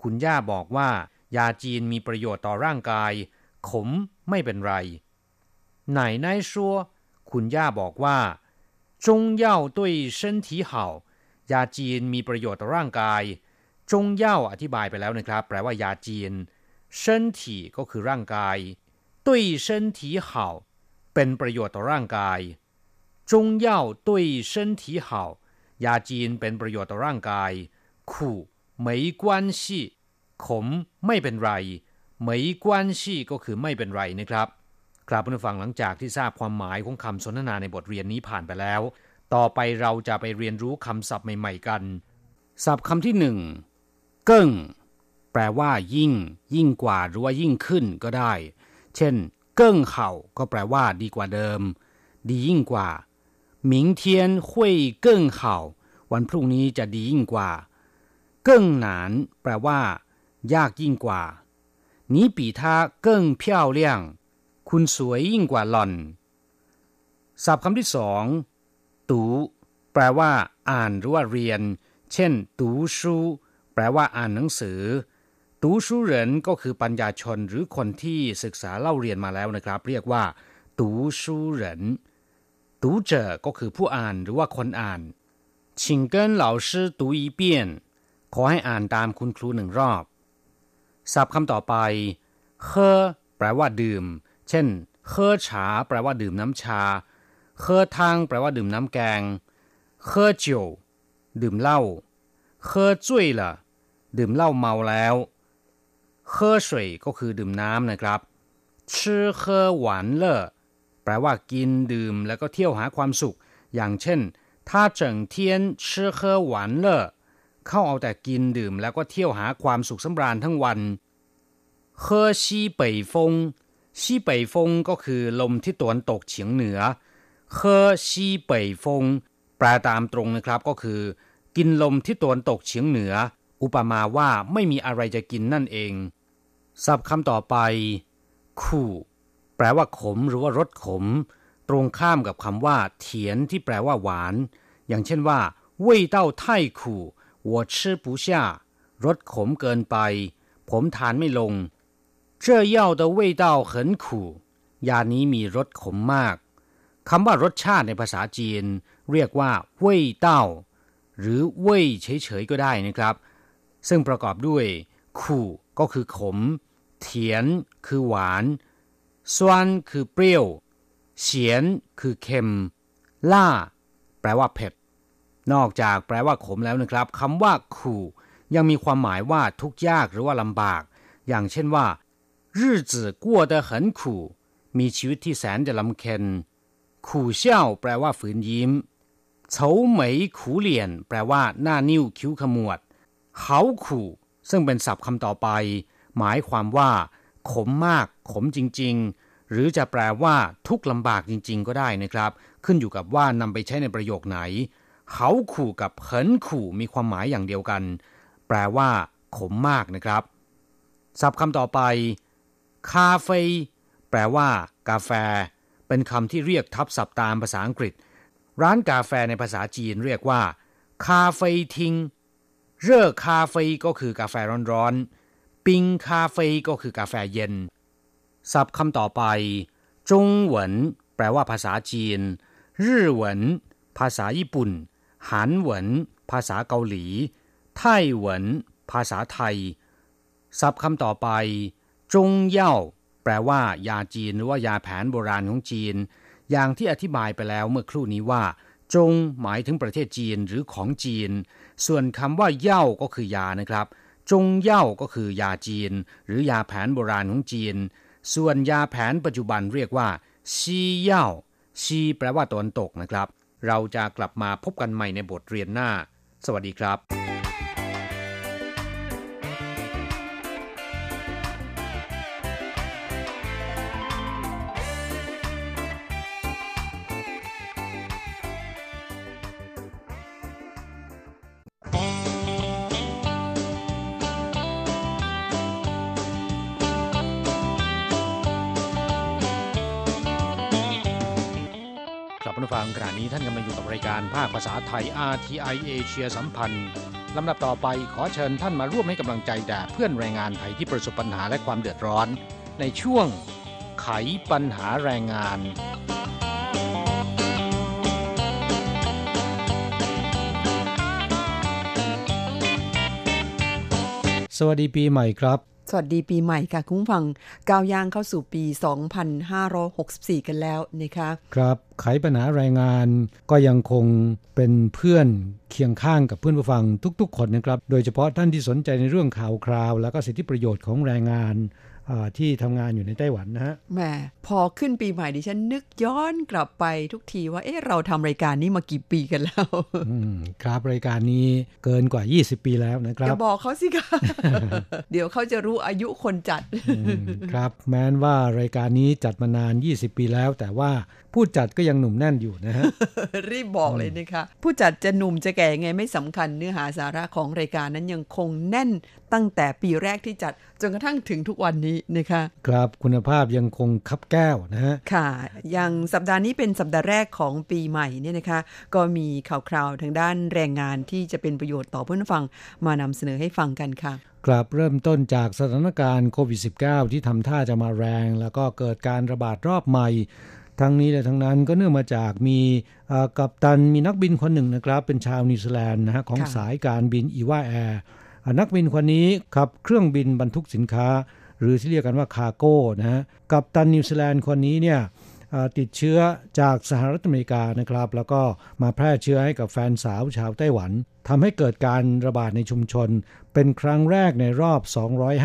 คุณย่าบอกว่า ยาจีนมีประโยชน์ต่อร่างกาย ขมไม่เป็นไร奶奶说คุณย่าบอกว่า中药对身体好 ยาจีนมีประโยชน์ต่อร่างกาย จงเย่าอธิบายไปแล้วนะครับ แปลว่ายาจีนเส้นถีก็คือร่างกายตุ้ยเส้นถีเห่าเป็นประโยชน์ต่อร่างกายจงเย่าตุ้ยเส้นถีเห่ายาจีนเป็นประโยชน์ต่อร่างกาย ขู่ไม่กวนชีขมไม่เป็นไรไม่กวนชีก็คือไม่เป็นไรนะครับ ครับผู้ฟังหลังจากที่ทราบความหมายของคำสนทนาในบทเรียนนี้ผ่านไปแล้ว ต่อไปเราจะไปเรียนรู้คำศัพท์ใหม่ ๆ กัน ศัพท์คำที่หนึ่งเกิ้งแปลว่า ยิ่ง ยิ่งกว่าหรือว่ายิ่งขึ้นก็ได้ เช่น เกิ้งเห่าก็แปลว่า ดีกว่าเดิม ดียิ่งกว่า明天会更好วันพรุ่งนี้จะดียิ่งกว่า เกิ้งหนานแปลว่า ยากยิ่งกว่า你比他更漂亮คุณสวยยิ่งกว่าหล่อน ศัพท์คำที่สอง ตูแปลว่า อ่านหรือว่าเรียน เช่น ตูชูแปลว่าอ่านหนังสือ ตูชูเหรินก็คือปัญญาชนหรือคนที่ศึกษาเล่าเรียนมาแล้วนะครับ เรียกว่า ตูชูเหรินตูเจอก็คือผู้อ่านหรือว่าคนอ่านชิงเกินล่าชื่ขอให้อ่านตามคุณครูหนึ่งรอบศัพท์คำต่อไปเคอแปลว่าดื่ม เช่นเคอชา แปลว่าดื่มน้ำชา เคอทางแปลว่าดื่มน้ำแกง เคอจิวดื่มเหล้า เคอจุ้ยล่ะ ดื่มเหล้าเมาแล้ว เคอสวยก็คือดื่มน้ำนะครับชื่อเคอหวานเล่อแปลว่ากินดื่มแล้วก็เที่ยวหาความสุข อย่างเช่นถ้าเฉิงเทียนชื่อเคอหวานเล่อเข้าเอาแต่กินดื่มแล้วก็เที่ยวหาความสุขสำราญทั้งวันเคอซีเป่ยฟงซีเป่ยฟงก็คือลมที่ตวนตกเฉียงเหนือ เคอซีเป่ยฟงแปลตามตรงนะครับก็คือ กินลมที่ตะวันตกเฉียงเหนือ อุปมาว่าไม่มีอะไรจะกินนั่นเอง ศัพท์คำต่อไป ขู่ แปลว่าขมหรือว่ารสขม ตรงข้ามกับคำว่าเถียนที่แปลว่าหวาน อย่างเช่นว่า味道太苦我吃不下รสขมเกินไป ผมทานไม่ลง这药的味道很苦ยานี้มีรสขมมาก คำว่ารสชาติในภาษาจีน เรียกว่าเว่ยเต้าหรือเว่ยเฉยๆก็ได้นะครับ ซึ่งประกอบด้วยขู่ก็คือขม เถียนคือหวานซวนคือเปรี้ยวเฉียนคือเค็ม ล่า แปลว่าเผ็ด นอกจากแปลว่าขมแล้วนะครับคำว่าขู่ยังมีความหมายว่าทุกข์ยากหรือว่าลำบาก อย่างเช่นว่า日子过得很苦มีชีวิตที่แสนจะลำเค็ญ ขู่เช่าแปลว่าฝืนยิ้มเฉาเหมยขู่เหลียน แปลว่า หน้านิ้วคิ้วขมวดเขาขู่ ซึ่งเป็นศัพท์คำต่อไป หมายความว่า ขมมาก ขมจริง ๆ หรือจะแปลว่าทุกลำบากจริง ๆ ก็ได้นะครับ ขึ้นอยู่กับว่านำไปใช้ในประโยคไหนเขาขู่กับเขินขู่มีความหมายอย่างเดียวกัน แปลว่า ขมมากนะครับ ศัพท์คำต่อไป คาเฟ่แปลว่า กาแฟ เป็นคำที่เรียกทับศัพท์ตามภาษาอังกฤษ ร้านกาแฟในภาษาจีนเรียกว่า คาเฟ่ทิง เร่อคาเฟ่ก็คือกาแฟร้อนๆ ปิงคาเฟ่ก็คือกาแฟเย็น ศัพท์คำต่อไป จงเหวินแปลว่าภาษาจีนรื่อเหวินภาษาญี่ปุ่นหานเหวินภาษาเกาหลี ไต้เหวินภาษาไทย ศัพท์คำต่อไป จงเย่า แปลว่ายาจีนหรือว่ายาแผนโบราณของจีน อย่างที่อธิบายไปแล้วเมื่อครู่นี้ว่า จงหมายถึงประเทศจีนหรือของจีน ส่วนคำว่าเย่าก็คือยานะครับ จงเย่าก็คือยาจีน หรือยาแผนโบราณของจีน ส่วนยาแผนปัจจุบันเรียกว่าซีเย่าซีแปลว่าตะวันตกนะครับ เราจะกลับมาพบกันใหม่ในบทเรียนหน้า สวัสดีครับ ผู้ฟังขณะนี้ท่านกำลังอยู่กับรายการภาคภาษาไทย RTI เอเชียสัมพันธ์ลำดับต่อไปขอเชิญท่านมาร่วมให้กำลังใจแด่เพื่อนแรงงานไทยที่ประสบปัญหาและความเดือดร้อน ในช่วงไขปัญหาแรงงานสวัสดีปีใหม่ครับ สวัสดีปีใหม่ค่ะคุณผังก้าวย่างเข้าสู่ปี 2564 กันแล้วนะคะครับไขปัญหาแรงงานก็ยังคงเป็นเพื่อนเคียงข้างกับเพื่อนผู้ฟังทุกๆ คนนะครับ โดยเฉพาะท่านที่สนใจในเรื่องข่าวคราว และก็สิทธิประโยชน์ของแรงงาน ที่ทำงานอยู่ในไต้หวันนะฮะแหมพอขึ้นปีใหม่ดิฉันนึกย้อนกลับไปทุกทีว่าเอ๊ะเราทำรายการนี้มากี่ปีกันแล้วอืมครับรายการนี้เกินกว่า 20 ปีแล้วนะคอรับย่าบอกเขาสิคะเดี๋ยวเขาจะรู้อายุคนจัดอืมครับ แม้นว่ารายการนี้จัดมานาน 20 ปีแล้ว แต่ว่าผู้จัดก็ยังหนุ่มแน่นอยู่นะฮะรีบบอกเลยนะคะผู้จัดจะหนุ่มจะแก่ยังไงไม่สำคัญเนื้อหาสาระของรายการนั้นยังคงแน่น ตั้งแต่ปีแรกที่จัดจนกระทั่งถึงทุกวันนี้นะคะครับคุณภาพยังคงคับแก้วนะฮะค่ะอย่างสัปดาห์นี้เป็นสัปดาห์แรกของปีใหม่เนี่ยนะคะ ก็มีข่าวคราวทางด้านแรงงานที่จะเป็นประโยชน์ต่อเพื่อนผู้ฟังมานำเสนอให้ฟังกันค่ะกลับเริ่มต้นจากสถานการณ์โควิด -19 ที่ทำท่าจะมาแรง แล้วก็เกิดการระบาดรอบใหม่ ทั้งนี้และทั้งนั้นก็เนื่องมาจากมีเอ่อกัปตันมีนักบินคนหนึ่งนะครับ เป็นชาวนิวซีแลนด์นะฮะของค่ะสายการบิน EVA Air อ่า นักบินคนนี้ขับเครื่องบินบรรทุกสินค้า หรือที่เรียกกันว่า cargo นะฮะกัปตันนิวซีแลนด์คนนี้เนี่ยติดเชื้อจากสหรัฐอเมริกานะครับ แล้วก็มาแพร่เชื้อให้กับแฟนสาวชาวไต้หวันทำให้เกิดการระบาดในชุมชน เป็นครั้งแรกในรอบ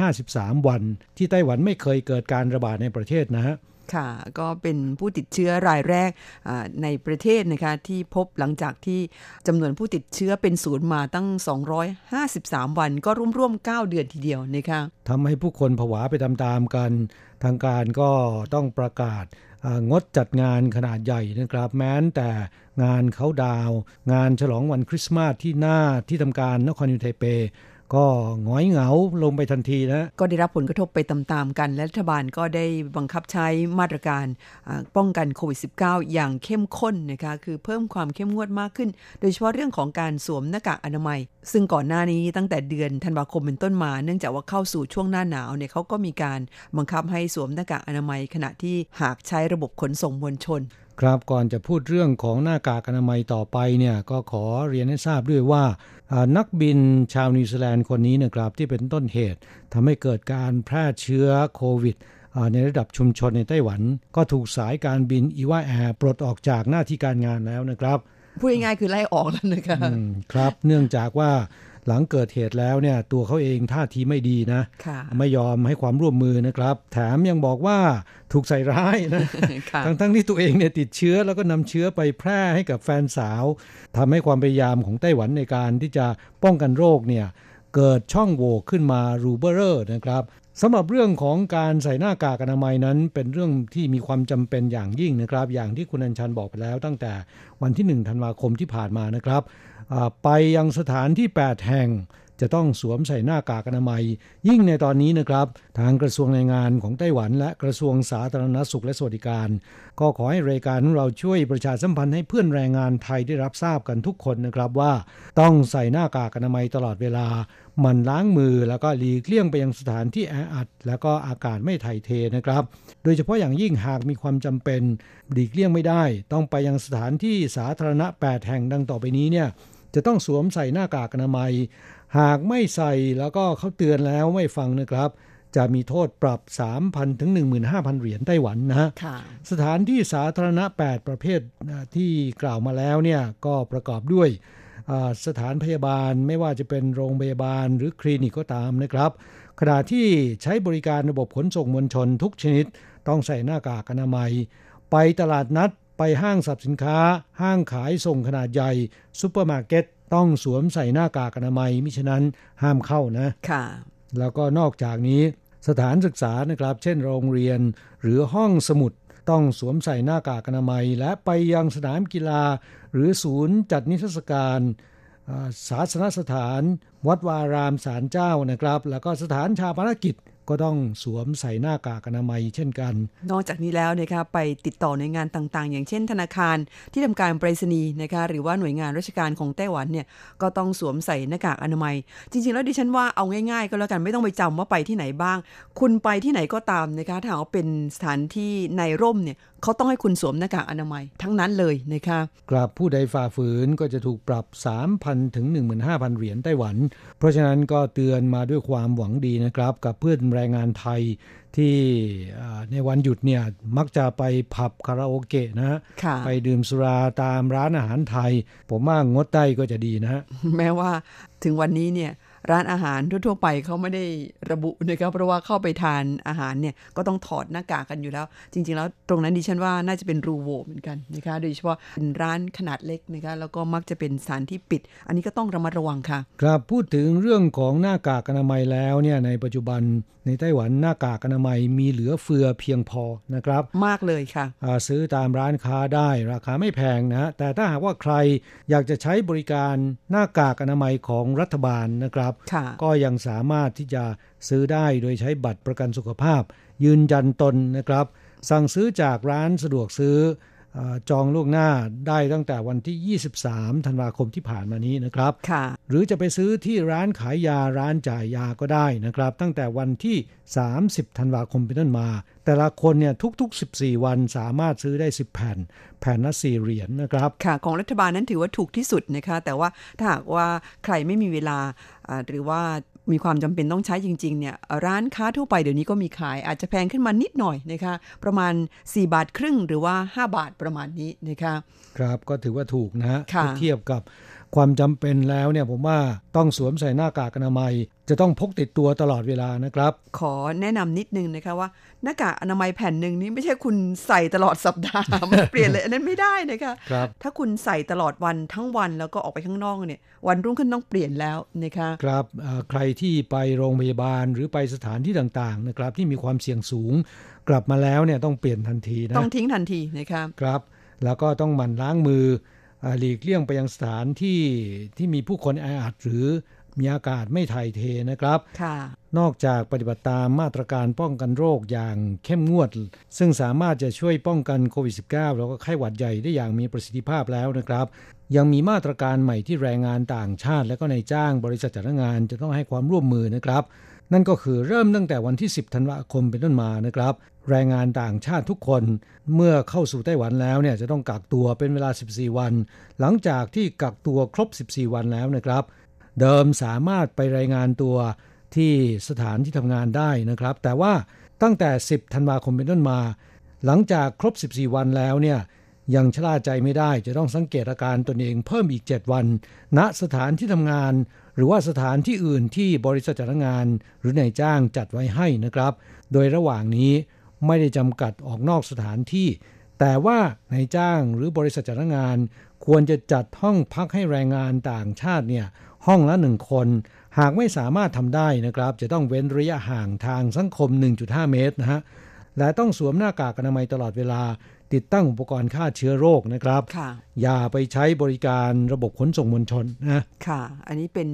253 วัน ที่ไต้หวันไม่เคยเกิดการระบาดในประเทศนะฮะ ค่ะ ก็เป็นผู้ติดเชื้อรายแรกในประเทศนะคะที่พบหลังจากที่จำนวนผู้ติดเชื้อเป็นศูนย์มาตั้ง 253 วัน ก็ร่วมๆ 9 เดือนทีเดียวนะคะทำให้ผู้คนผวาไปตามๆกัน ทางการก็ต้องประกาศงดจัดงานขนาดใหญ่นะครับ แม้นแต่งานเขาดาว งานฉลองวันคริสต์มาสที่หน้าที่ทำการนครยอร์กไทเป ก็หงอยเหงาลงไปทันทีนะ ก็ได้รับผลกระทบไปตามๆกัน และรัฐบาลก็ได้บังคับใช้มาตรการป้องกันโควิด -19 อย่างเข้มข้นนะคะคือเพิ่มความเข้มงวดมากขึ้น โดยเฉพาะเรื่องของการสวมหน้ากากอนามัย ซึ่งก่อนหน้านี้ตั้งแต่เดือนธันวาคมเป็นต้นมา เนื่องจากว่าเข้าสู่ช่วงหน้าหนาวเนี่ยเขาก็มีการบังคับให้สวมหน้ากากอนามัย ขณะที่หากใช้ระบบขนส่งมวลชน ครับก่อนจะพูดเรื่องของหน้ากากอนามัยต่อไปเนี่ยก็ขอเรียนให้ทราบด้วยว่าอ่านักบินชาวนิวซีแลนด์คนนี้นะครับที่เป็นต้นเหตุทำให้เกิดการแพร่เชื้อโควิดอ่าในระดับชุมชนในไต้หวัน ก็ถูกสายการบินอีวาแอร์ปลดออกจากหน้าที่การงานแล้วนะครับ พูดง่ายๆคือไล่ออกแล้วนะคะอืมครับ เนื่องจากว่า หลังเกิดเหตุแล้วเนี่ยตัวเขาเองท่าทีไม่ดีนะค่ะไม่ยอมให้ความร่วมมือนะครับ แถมยังบอกว่าถูกใส่ร้ายนะค่ะทั้งทั้งที่ตัวเองเนี่ยติดเชื้อแล้วก็นำเชื้อไปแพร่ให้กับแฟนสาวทำให้ความพยายามของไต้หวันในการที่จะป้องกันโรคเนี่ยเกิดช่องโหว่ขึ้นมารูเบอร์เรอร์นะครับสำหรับเรื่องของการใส่หน้ากากอนามัยนั้น เป็นเรื่องที่มีความจำเป็นอย่างยิ่งนะครับ อย่างที่คุณอัญชันบอกไปแล้ว ตั้งแต่วันที่1ธันวาคมที่ผ่านมานะครับอ่า ไปยังสถานที่ 8 แห่งจะต้องสวมใส่หน้ากากอนามัย ยิ่งในตอนนี้นะครับ ทางกระทรวงแรงงานของไต้หวันและกระทรวงสาธารณสุขและสวัสดิการ ก็ขอให้รายการของเราช่วยประชาสัมพันธ์ให้เพื่อนแรงงานไทยได้รับทราบกันทุกคนนะครับว่า ต้องใส่หน้ากากอนามัยตลอดเวลามันล้างมือแล้วก็หลีกเลี่ยงไปยังสถานที่แออัด แล้วก็อากาศไม่ถ่ายเทนะครับ โดยเฉพาะอย่างยิ่งหากมีความจำเป็น หลีกเลี่ยงไม่ได้ ต้องไปยังสถานที่สาธารณะ 8 แห่งดังต่อไปนี้เนี่ย จะต้องสวมใส่หน้ากากอนามัย หากไม่ใส่แล้วก็เขาเตือนแล้วไม่ฟังนะครับ จะมีโทษปรับ 3,000 ถึง 15,000 เหรียญไต้หวันนะฮะค่ะสถานที่สาธารณะ 8 ประเภทอ่าที่กล่าวมาแล้วเนี่ยก็ประกอบด้วยอ่าสถานพยาบาลไม่ว่าจะเป็นโรงพยาบาลหรือคลินิกก็ตามนะครับ ขณะที่ใช้บริการระบบขนส่งมวลชนทุกชนิด ต้องใส่หน้ากากอนามัย ไปตลาดนัด ไปห้างสรรพสินค้า ห้างขายส่งขนาดใหญ่ซูเปอร์มาร์เก็ตต้องสวมใส่หน้ากากอนามัยมิฉะนั้นห้ามเข้านะค่ะ แล้วก็นอกจากนี้สถานศึกษานะครับ เช่นโรงเรียน หรือห้องสมุดต้องสวมใส่หน้ากากอนามัย และไปยังสนามกีฬา หรือศูนย์จัดนิทรรศการอ่าศาสนสถาน วัดวารามศาลเจ้านะครับ แล้วก็สถานชาปนกิจ ก็ต้องสวมใส่หน้ากากอนามัยเช่นกัน นอกจากนี้แล้วนะคะไปติดต่อหน่วยงานต่างๆ อย่างเช่น ธนาคารที่ทำการไปรษณีย์นะคะหรือว่าหน่วยงานราชการของไต้หวันเนี่ยก็ต้องสวมใส่หน้ากากอนามัย จริงๆ แล้วดิฉันว่าเอาง่าย ๆ ก็แล้วกันไม่ต้องไปจำว่าไปที่ไหนบ้าง คุณไปที่ไหนก็ตามนะคะถ้าเอาเป็นสถานที่ในร่มเนี่ย เขาต้องให้คุณสวมหน้ากากอนามัยทั้งนั้นเลยนะคะกราบผู้ใดฝ่าฝืนก็จะถูกปรับ 3,000 ถึง 15,000 เหรียญไต้หวัน เพราะฉะนั้นก็เตือนมาด้วยความหวังดีนะครับ กับเพื่อนแรงงานไทยที่อ่าในวันหยุดเนี่ยมักจะไปผับคาราโอเกะนะฮะค่ะไปดื่มสุราตามร้านอาหารไทย ผมว่างดได้ก็จะดีนะฮะแม้ว่าถึงวันนี้เนี่ย ร้านอาหารทั่วๆไปเขาไม่ได้ระบุนะครับเพราะว่าเข้าไปทานอาหารเนี่ยก็ต้องถอดหน้ากากกันอยู่แล้ว จริง ๆ แล้วตรงนั้นดิฉันว่าน่าจะเป็นรูโหว่เหมือนกันนะคะโดยเฉพาะเป็นร้านขนาดเล็กนะคะแล้วก็มักจะเป็นสถานที่ปิด อันนี้ก็ต้องระมัดระวังค่ะ ครับพูดถึงเรื่องของหน้ากากอนามัยแล้วเนี่ยในปัจจุบันในไต้หวันหน้ากากอนามัยมีเหลือเฟือเพียงพอนะครับ มากเลยค่ะอ่าซื้อตามร้านค้าได้ราคาไม่แพงนะฮะแต่ถ้าหากว่าใครอยากจะใช้บริการหน้ากากอนามัยของรัฐบาลนะครับค่ะก็ยังสามารถที่จะซื้อได้โดยใช้บัตรประกันสุขภาพ ยืนยันตนนะครับ สั่งซื้อจากร้านสะดวกซื้ออา จองล่วงหน้าได้ตั้งแต่วันที่ 23 ธันวาคมที่ผ่านมานี้นะครับค่ะหรือจะไปซื้อที่ร้านขายยาร้านจ่ายยาก็ได้นะครับ ตั้งแต่วันที่ 30 ธันวาคมเป็นต้นมา แต่ละคนเนี่ยทุก ๆ 14 วันสามารถซื้อได้ 10 แผ่น แผ่นละ4เหรียญนะครับ ค่ะ ของรัฐบาลนั้นถือว่าถูกที่สุดนะคะ แต่ว่าถ้าหากว่าใครไม่มีเวลาอ่าหรือว่า มีความจำเป็นต้องใช้จริง ๆ เนี่ย ร้านค้าทั่วไปเดี๋ยวนี้ก็มีขายอาจจะแพงขึ้นมานิดหน่อยนะคะ ประมาณ 4 บาทครึ่งหรือว่า 5 บาทประมาณนี้นะคะ ครับก็ถือว่าถูกนะฮะค่ะถ้าเทียบกับ ความจำเป็นแล้วเนี่ยผมว่าต้องสวมใส่หน้ากากอนามัย จะต้องพกติดตัวตลอดเวลานะครับ ขอแนะนำนิดนึงนะคะว่า หน้ากากอนามัยแผ่นหนึ่งนี้ไม่ใช่คุณใส่ตลอดสัปดาห์มันเปลี่ยนเลยอันนั้นไม่ได้นะคะครับถ้าคุณใส่ตลอดวันทั้งวันแล้วก็ออกไปข้างนอกเนี่ยวันรุ่งขึ้นต้องเปลี่ยนแล้วนะคะครับเอ่อใครที่ไปโรงพยาบาลหรือไปสถานที่ต่างๆนะครับที่มีความเสี่ยงสูง กลับมาแล้วเนี่ยต้องเปลี่ยนทันทีนะต้องทิ้งทันทีนะคะครับ แล้วก็ต้องหมั่นล้างมืออ่า หลีกเลี่ยงไปยังสถานที่ที่มีผู้คนแออัดหรือมีอากาศไม่ถ่ายเทนะครับค่ะนอกจากปฏิบัติตามมาตรการป้องกันโรคอย่างเข้มงวด ซึ่งสามารถจะช่วยป้องกันโควิด -19 แล้วก็ไข้หวัดใหญ่ได้อย่างมีประสิทธิภาพแล้วนะครับ ยังมีมาตรการใหม่ที่แรงงานต่างชาติ และก็ในายจ้างบริษัทจ้างงานจะต้องให้ความร่วมมือนะครับ นั่นก็คือเริ่มตั้งแต่วันที่ 10 ธันวาคมเป็นต้นมานะครับ แรงงานต่างชาติทุกคนเมื่อเข้าสู่ไต้หวันแล้วเนี่ยจะต้องกักตัวเป็นเวลา 14 วัน หลังจากที่กักตัวครบ 14 วันแล้วนะครับ เดิมสามารถไปรายงานตัวที่สถานที่ทำงานได้นะครับ แต่ว่าตั้งแต่ 10 ธันวาคมเป็นต้นมา หลังจากครบ 14 วันแล้วเนี่ย ยังชล่าใจไม่ได้จะต้องสังเกตอาการตนเองเพิ่มอีก 7 วัน ณสถานที่ทำงาน หรือว่าสถานที่อื่นที่บริษัทจ้างงาน หรือนายจ้างจัดไว้ให้นะครับ โดยระหว่างนี้ไม่ได้จำกัดออกนอกสถานที่ แต่ว่านายจ้างหรือบริษัทจ้างงาน ควรจะจัดห้องพักให้แรงงานต่างชาติเนี่ยห้องละหนึ่งคน หากไม่สามารถทำได้นะครับ จะต้องเว้นระยะห่างทางสังคม 1.5 เมตรนะฮะและต้องสวมหน้ากากอนามัยตลอดเวลา ติดตั้งอุปกรณ์ฆ่าเชื้อโรคนะครับค่ะอย่าไปใช้บริการระบบขนส่งมวลชนนะค่ะ อันนี้เป็น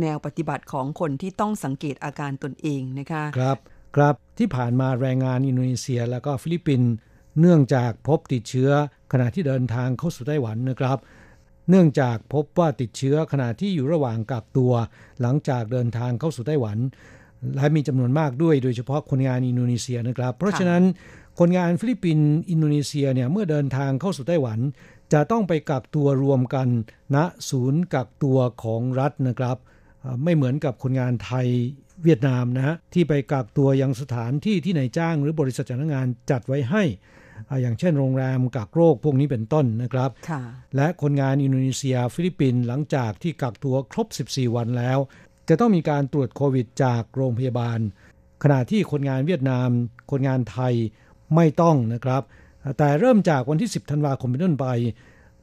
แนวปฏิบัติของคนที่ต้องสังเกตอาการตนเองนะคะครับครับที่ผ่านมาแรงงานอินโดนีเซียและก็ฟิลิปปินส์เนื่องจากพบติดเชื้อขณะที่เดินทางเข้าสู่ไต้หวันนะครับ เนื่องจากพบว่าติดเชื้อขณะที่อยู่ระหว่างกักตัว หลังจากเดินทางเข้าสู่ไต้หวัน และมีจำนวนมากด้วยโดยเฉพาะคนงานอินโดนีเซียนะครับ เพราะฉะนั้น คนงานฟิลิปปินส์อินโดนีเซียเนี่ยเมื่อเดินทางเข้าสู่ไต้หวัน จะต้องไปกักตัวรวมกันณศูนย์กักตัวของรัฐนะครับอ่าไม่เหมือนกับคนงานไทยเวียดนามนะฮะที่ไปกักตัวยังสถานที่ที่นายจ้างหรือบริษัทจ้างงานจัดไว้ให้อ่าอย่างเช่นโรงแรมกักโรคพวกนี้เป็นต้นนะครับค่ะและคนงานอินโดนีเซีย ฟิลิปปินส์หลังจากที่กักตัวครบ 14 วันแล้ว จะต้องมีการตรวจโควิดจากโรงพยาบาล ขณะที่คนงานเวียดนาม คนงานไทย ไม่ต้องนะครับ แต่เริ่มจากวันที่ 10 ธันวาคมเป็นต้นไป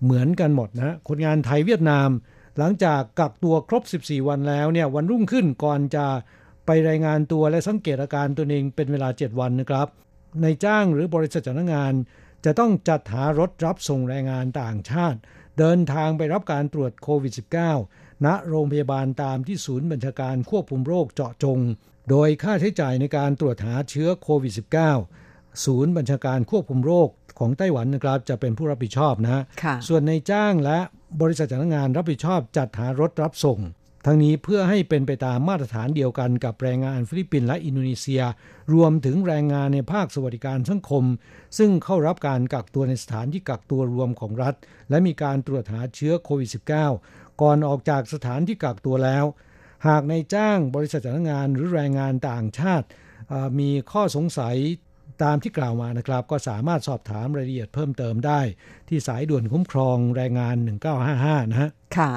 เหมือนกันหมดนะคนงานไทยเวียดนาม หลังจากกักตัวครบ 14 วันแล้วเนี่ยวันรุ่งขึ้นก่อนจะไปรายงานตัวและสังเกตอาการตัวเองเป็นเวลา 7 วันนะครับ นายจ้างหรือบริษัทจ้างงาน จะต้องจัดหารถรับส่งแรงงานต่างชาติ เดินทางไปรับการตรวจโควิด -19 ณโรงพยาบาลตามที่ศูนย์บัญชาการควบคุมโรคเจาะจง โดยค่าใช้จ่ายในการตรวจหาเชื้อโควิด -19 ศูนย์บัญชาการควบคุมโรคของไต้หวันนะครับจะเป็นผู้รับผิดชอบนะค่ะส่วนนายจ้างและบริษัทจ้างงานรับผิดชอบจัดหารถรับส่ง ทั้งนี้เพื่อให้เป็นไปตามมาตรฐานเดียวกันกับแรงงานฟิลิปปินส์และอินโดนีเซีย รวมถึงแรงงานในภาคสวัสดิการสังคม ซึ่งเข้ารับการกักตัวในสถานที่กักตัวรวมของรัฐ และมีการตรวจหาเชื้อโควิด -19 ก่อนออกจากสถานที่กักตัวแล้ว หากในจ้างบริษัทจ้างงานหรือแรงงานต่างชาติเอ่อมีข้อสงสัย ตามที่กล่าวมานะครับ ก็สามารถสอบถามรายละเอียดเพิ่มเติมได้ ที่สายด่วนคุ้มครองแรงงาน 1955 นะฮะ ค่ะ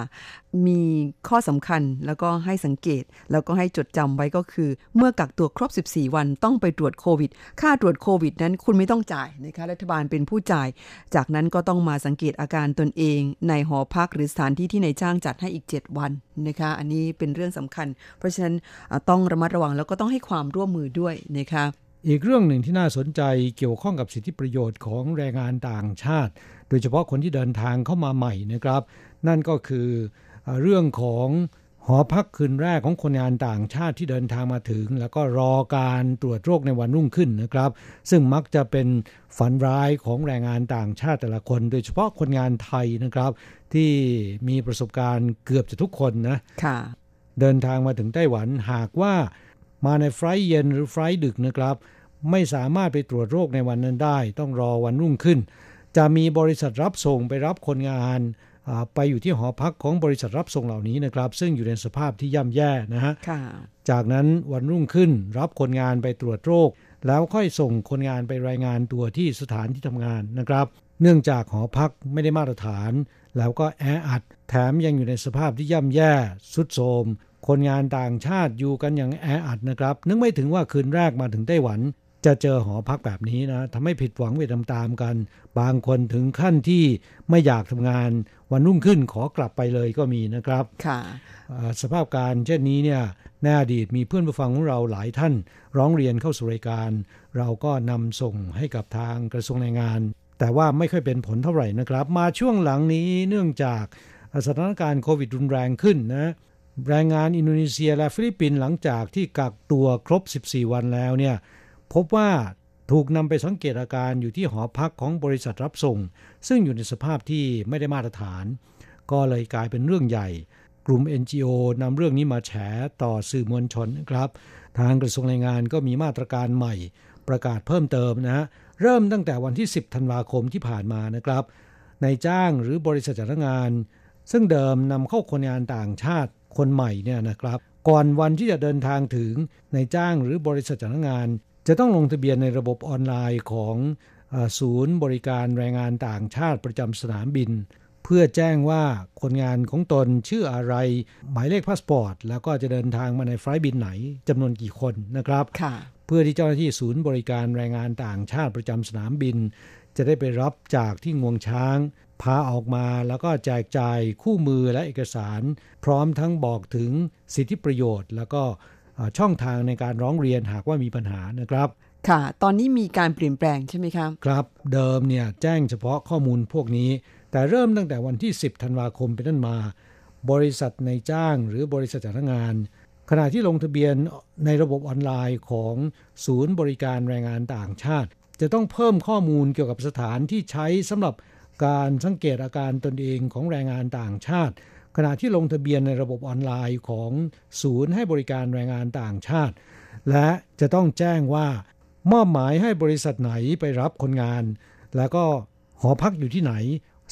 มีข้อสำคัญแล้วก็ให้สังเกต แล้วก็ให้จดจำไว้ก็คือ เมื่อกักตัวครบ 14 วันต้องไปตรวจโควิด ค่าตรวจโควิดนั้นคุณไม่ต้องจ่ายนะคะรัฐบาลเป็นผู้จ่าย จากนั้นก็ต้องมาสังเกตอาการตนเอง ในหอพักหรือสถานที่ที่นายจ้างจัดให้อีก 7 วันนะคะ อันนี้เป็นเรื่องสำคัญ เพราะฉะนั้นต้องระมัดระวังแล้วก็ต้องให้ความร่วมมือด้วยนะคะ อีกเรื่องหนึ่งที่น่าสนใจเกี่ยวข้องกับสิทธิประโยชน์ของแรงงานต่างชาติ โดยเฉพาะคนที่เดินทางเข้ามาใหม่นะครับ นั่นก็คือเอ่อเรื่องของหอพักคืนแรกของคนงานต่างชาติที่เดินทางมาถึง แล้วก็รอการตรวจโรคในวันรุ่งขึ้นนะครับ ซึ่งมักจะเป็นฝันร้ายของแรงงานต่างชาติแต่ละคน โดยเฉพาะคนงานไทยนะครับ ที่มีประสบการณ์เกือบจะทุกคนนะค่ะเดินทางมาถึงไต้หวันหากว่า มาใน flight เย็นหรือ flight ดึกนะครับ ไม่สามารถไปตรวจโรคในวันนั้นได้ ต้องรอวันรุ่งขึ้น จะมีบริษัทรับส่งไปรับคนงานอ่าไปอยู่ที่หอพักของบริษัทรับส่งเหล่านี้นะครับ ซึ่งอยู่ในสภาพที่ย่ำแย่นะฮะค่ะจากนั้นวันรุ่งขึ้นรับคนงานไปตรวจโรค แล้วค่อยส่งคนงานไปรายงานตัวที่สถานที่ทำงานนะครับ เนื่องจากหอพักไม่ได้มาตรฐาน แล้วก็แออัด แถมยังอยู่ในสภาพที่ย่ำแย่สุดโทรม คนงานต่างชาติอยู่กันอย่างแออัดนะครับ นึกไม่ถึงว่าคืนแรกมาถึงไต้หวัน จะเจอหอพักแบบนี้นะทำให้ผิดหวังไปตามๆกัน บางคนถึงขั้นที่ไม่อยากทำงาน วันรุ่งขึ้นขอกลับไปเลยก็มีนะครับค่ะอ่าสภาพการเช่นนี้เนี่ยในอดีตมีเพื่อนผู้ฟังของเราหลายท่าน ร้องเรียนเข้าสู่รายการ เราก็นำส่งให้กับทางกระทรวงแรงงาน แต่ว่าไม่ค่อยเป็นผลเท่าไหร่นะครับ มาช่วงหลังนี้เนื่องจากสถานการณ์โควิดรุนแรงขึ้นนะ แรงงานอินโดนีเซียและฟิลิปปินส์หลังจากที่กักตัวครบ 14 วันแล้วเนี่ยพบว่าถูกนำไปสังเกตอาการอยู่ที่หอพักของบริษัทรับส่ง ซึ่งอยู่ในสภาพที่ไม่ได้มาตรฐาน ก็เลยกลายเป็นเรื่องใหญ่ กลุ่ม NGO นำเรื่องนี้มาแฉต่อสื่อมวลชนครับ ทางกระทรวงแรงงานก็มีมาตรการใหม่ ประกาศเพิ่มเติมนะฮะเริ่มตั้งแต่วันที่ 10 ธันวาคมที่ผ่านมานะครับนายจ้างหรือบริษัทจ้างงาน ซึ่งเดิมนำเข้าคนงานต่างชาติ คนใหม่เนี่ยนะครับ ก่อนวันที่จะเดินทางถึงนายจ้างหรือบริษัทจ้างงาน จะต้องลงทะเบียนในระบบออนไลน์ของเออศูนย์บริการแรงงานต่างชาติประจำสนามบิน เพื่อแจ้งว่าคนงานของตนชื่ออะไร หมายเลขพาสปอร์ต แล้วก็จะเดินทางมาใน flight บินไหนจำนวนกี่คนนะครับค่ะเพื่อที่เจ้าหน้าที่ศูนย์บริการแรงงานต่างชาติประจำสนามบิน จะได้ไปรับจากที่งวงช้าง พาออกมาแล้วก็แจกจ่ายคู่มือและเอกสาร พร้อมทั้งบอกถึงสิทธิประโยชน์ แล้วก็เอ่อช่องทางในการร้องเรียนหากว่ามีปัญหานะครับ ค่ะ ตอนนี้มีการเปลี่ยนแปลงใช่ไหมครับ ครับเดิมเนี่ยแจ้งเฉพาะข้อมูลพวกนี้ แต่เริ่มตั้งแต่วันที่ 10ธันวาคมเป็นต้นมา บริษัทในจ้างหรือบริษัทจ้างงานขณะที่ลงทะเบียนในระบบออนไลน์ของศูนย์บริการแรงงานต่างชาติ จะต้องเพิ่มข้อมูลเกี่ยวกับสถานที่ใช้สำหรับการสังเกตอาการตนเองของแรงงานต่างชาติ ขณะที่ลงทะเบียนในระบบออนไลน์ของศูนย์ให้บริการแรงงานต่างชาติ และจะต้องแจ้งว่ามอบหมายให้บริษัทไหนไปรับคนงาน แล้วก็หอพักอยู่ที่ไหน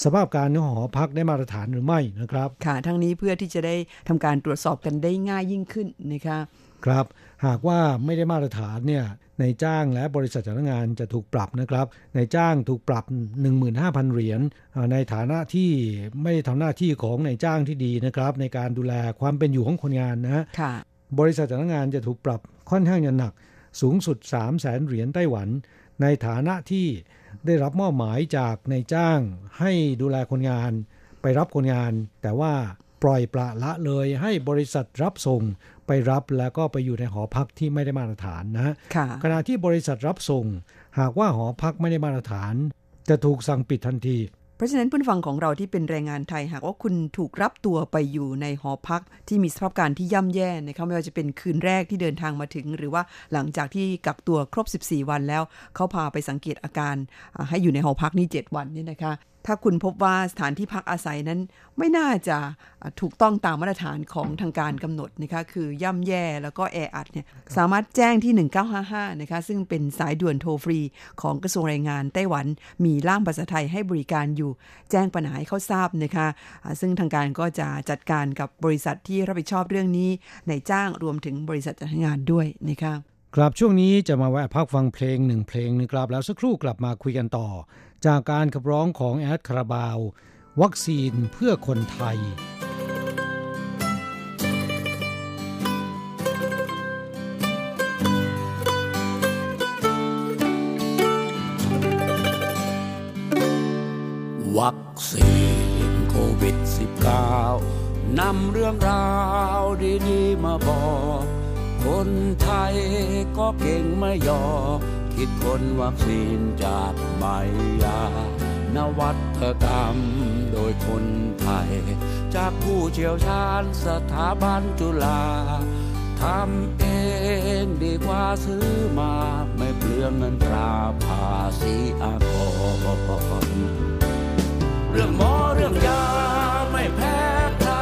สภาพการของหอพักได้มาตรฐานหรือไม่นะครับ ค่ะ ทั้งนี้เพื่อที่จะได้ทำการตรวจสอบกันได้ง่ายยิ่งขึ้นนะคะ ครับ หากว่าไม่ได้มาตรฐานเนี่ยในายจ้างและบริษัทจ้างงานจะถูกปรับนะครับในายจ้างถูกปรับ 15,000 เหรียญอ่าในฐานะที่ไม่ได้ทำหน้าที่ของนายจ้างที่ดีนะครับ ในการดูแลความเป็นอยู่ของคนงานนะค่ะบริษัทจ้างงานจะถูกปรับค่อนข้างจะหนัก สูงสุด 3 0 0แสนเหรียญไต้หวัน ในฐานะที่ได้รับมอบหมายจากนายจ้าง ให้ดูแลคนงาน ไปรับคนงาน แต่ว่าปล่อยปละละเลยให้บริษัทรับส่ง ไปรับแล้วก็ไปอยู่ในหอพักที่ไม่ได้มาตรฐานนะฮะค่ะขณะที่บริษัทรับส่ง หากว่าหอพักไม่ได้มาตรฐาน จะถูกสั่งปิดทันที เพราะฉะนั้นผู้ฟังของเราที่เป็นแรงงานไทย หากว่าคุณถูกรับตัวไปอยู่ในหอพักที่มีสภาพการที่ย่ำแย่นะคะไม่ว่าจะเป็นคืนแรกที่เดินทางมาถึง หรือว่าหลังจากที่กักตัวครบ 14 วันแล้วเขาพาไปสังเกตอาการอ่าให้อยู่ในหอพักนี่7วันเนี่ยนะคะ ถ้าคุณพบว่าสถานที่พักอาศัยนั้นไม่น่าจะอ่าถูกต้องตามมาตรฐานของทางการกำหนดนะคะคือย่ำแย่แล้วก็แออัดเนี่ยสามารถแจ้งที่ 1955นะคะซึ่งเป็นสายด่วนโทรฟรีของกระทรวงแรงงานไต้หวัน มีล่ามภาษาไทยให้บริการอยู่ แจ้งปัญหาให้เขาทราบนะคะอ่าซึ่งทางการก็จะจัดการกับบริษัทที่รับผิดชอบเรื่องนี้ในจ้างรวมถึงบริษัทจัดหางานด้วยนะคะครับช่วงนี้จะมาแวะพักฟังเพลงหนึ่งเพลงนึงครับแล้วสักครู่กลับมาคุยกันต่อ จากการขับร้องของแอดคาราบาว วัคซีนเพื่อคนไทย วัคซีนโควิด -19 นำเรื่องราวดี ๆ มาบอก คนไทยก็เก่งไม่ยอ คิดคนวัคซีนจากใบยานวัตกรรมโดยคนไทย จากผู้เชี่ยวชาญสถาบันจุฬาทำเองดีกว่าซื้อมาไม่เปลืองเงินตราภาษีอากรเรื่องหมอเรื่องยาไม่แพ้ใคร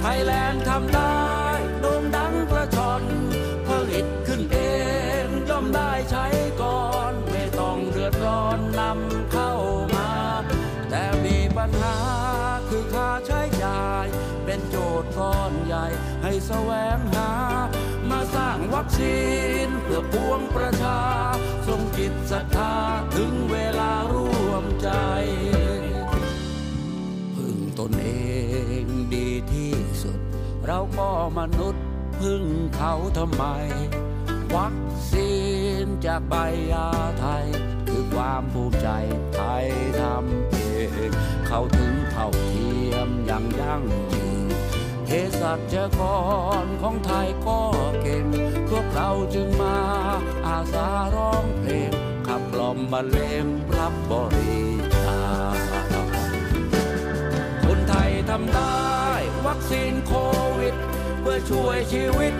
ไทยแลนด์ทำได้ แสวงหา มาสร้างวัคซีนเพื่อปวงประชาทรงจิตศรัทธาถึงเวลาร่วมใจ พึ่งตนเองดีที่สุด เราก็มนุษย์พึ่งเขาทำไม วัคซีนจากใบยาไทย คือความภูมิใจไทยทำเอง เข้าถึงเท่าเทียมอย่างยั่งยืน สัชกรของไทยก็เก่ง พวกเราจึงมาอาสาร้องเพลง ขับกล่อมบรรเลงรับบริจาคคนไทยทำได้ วัคซีนโควิด เพื่อช่วยชีวิต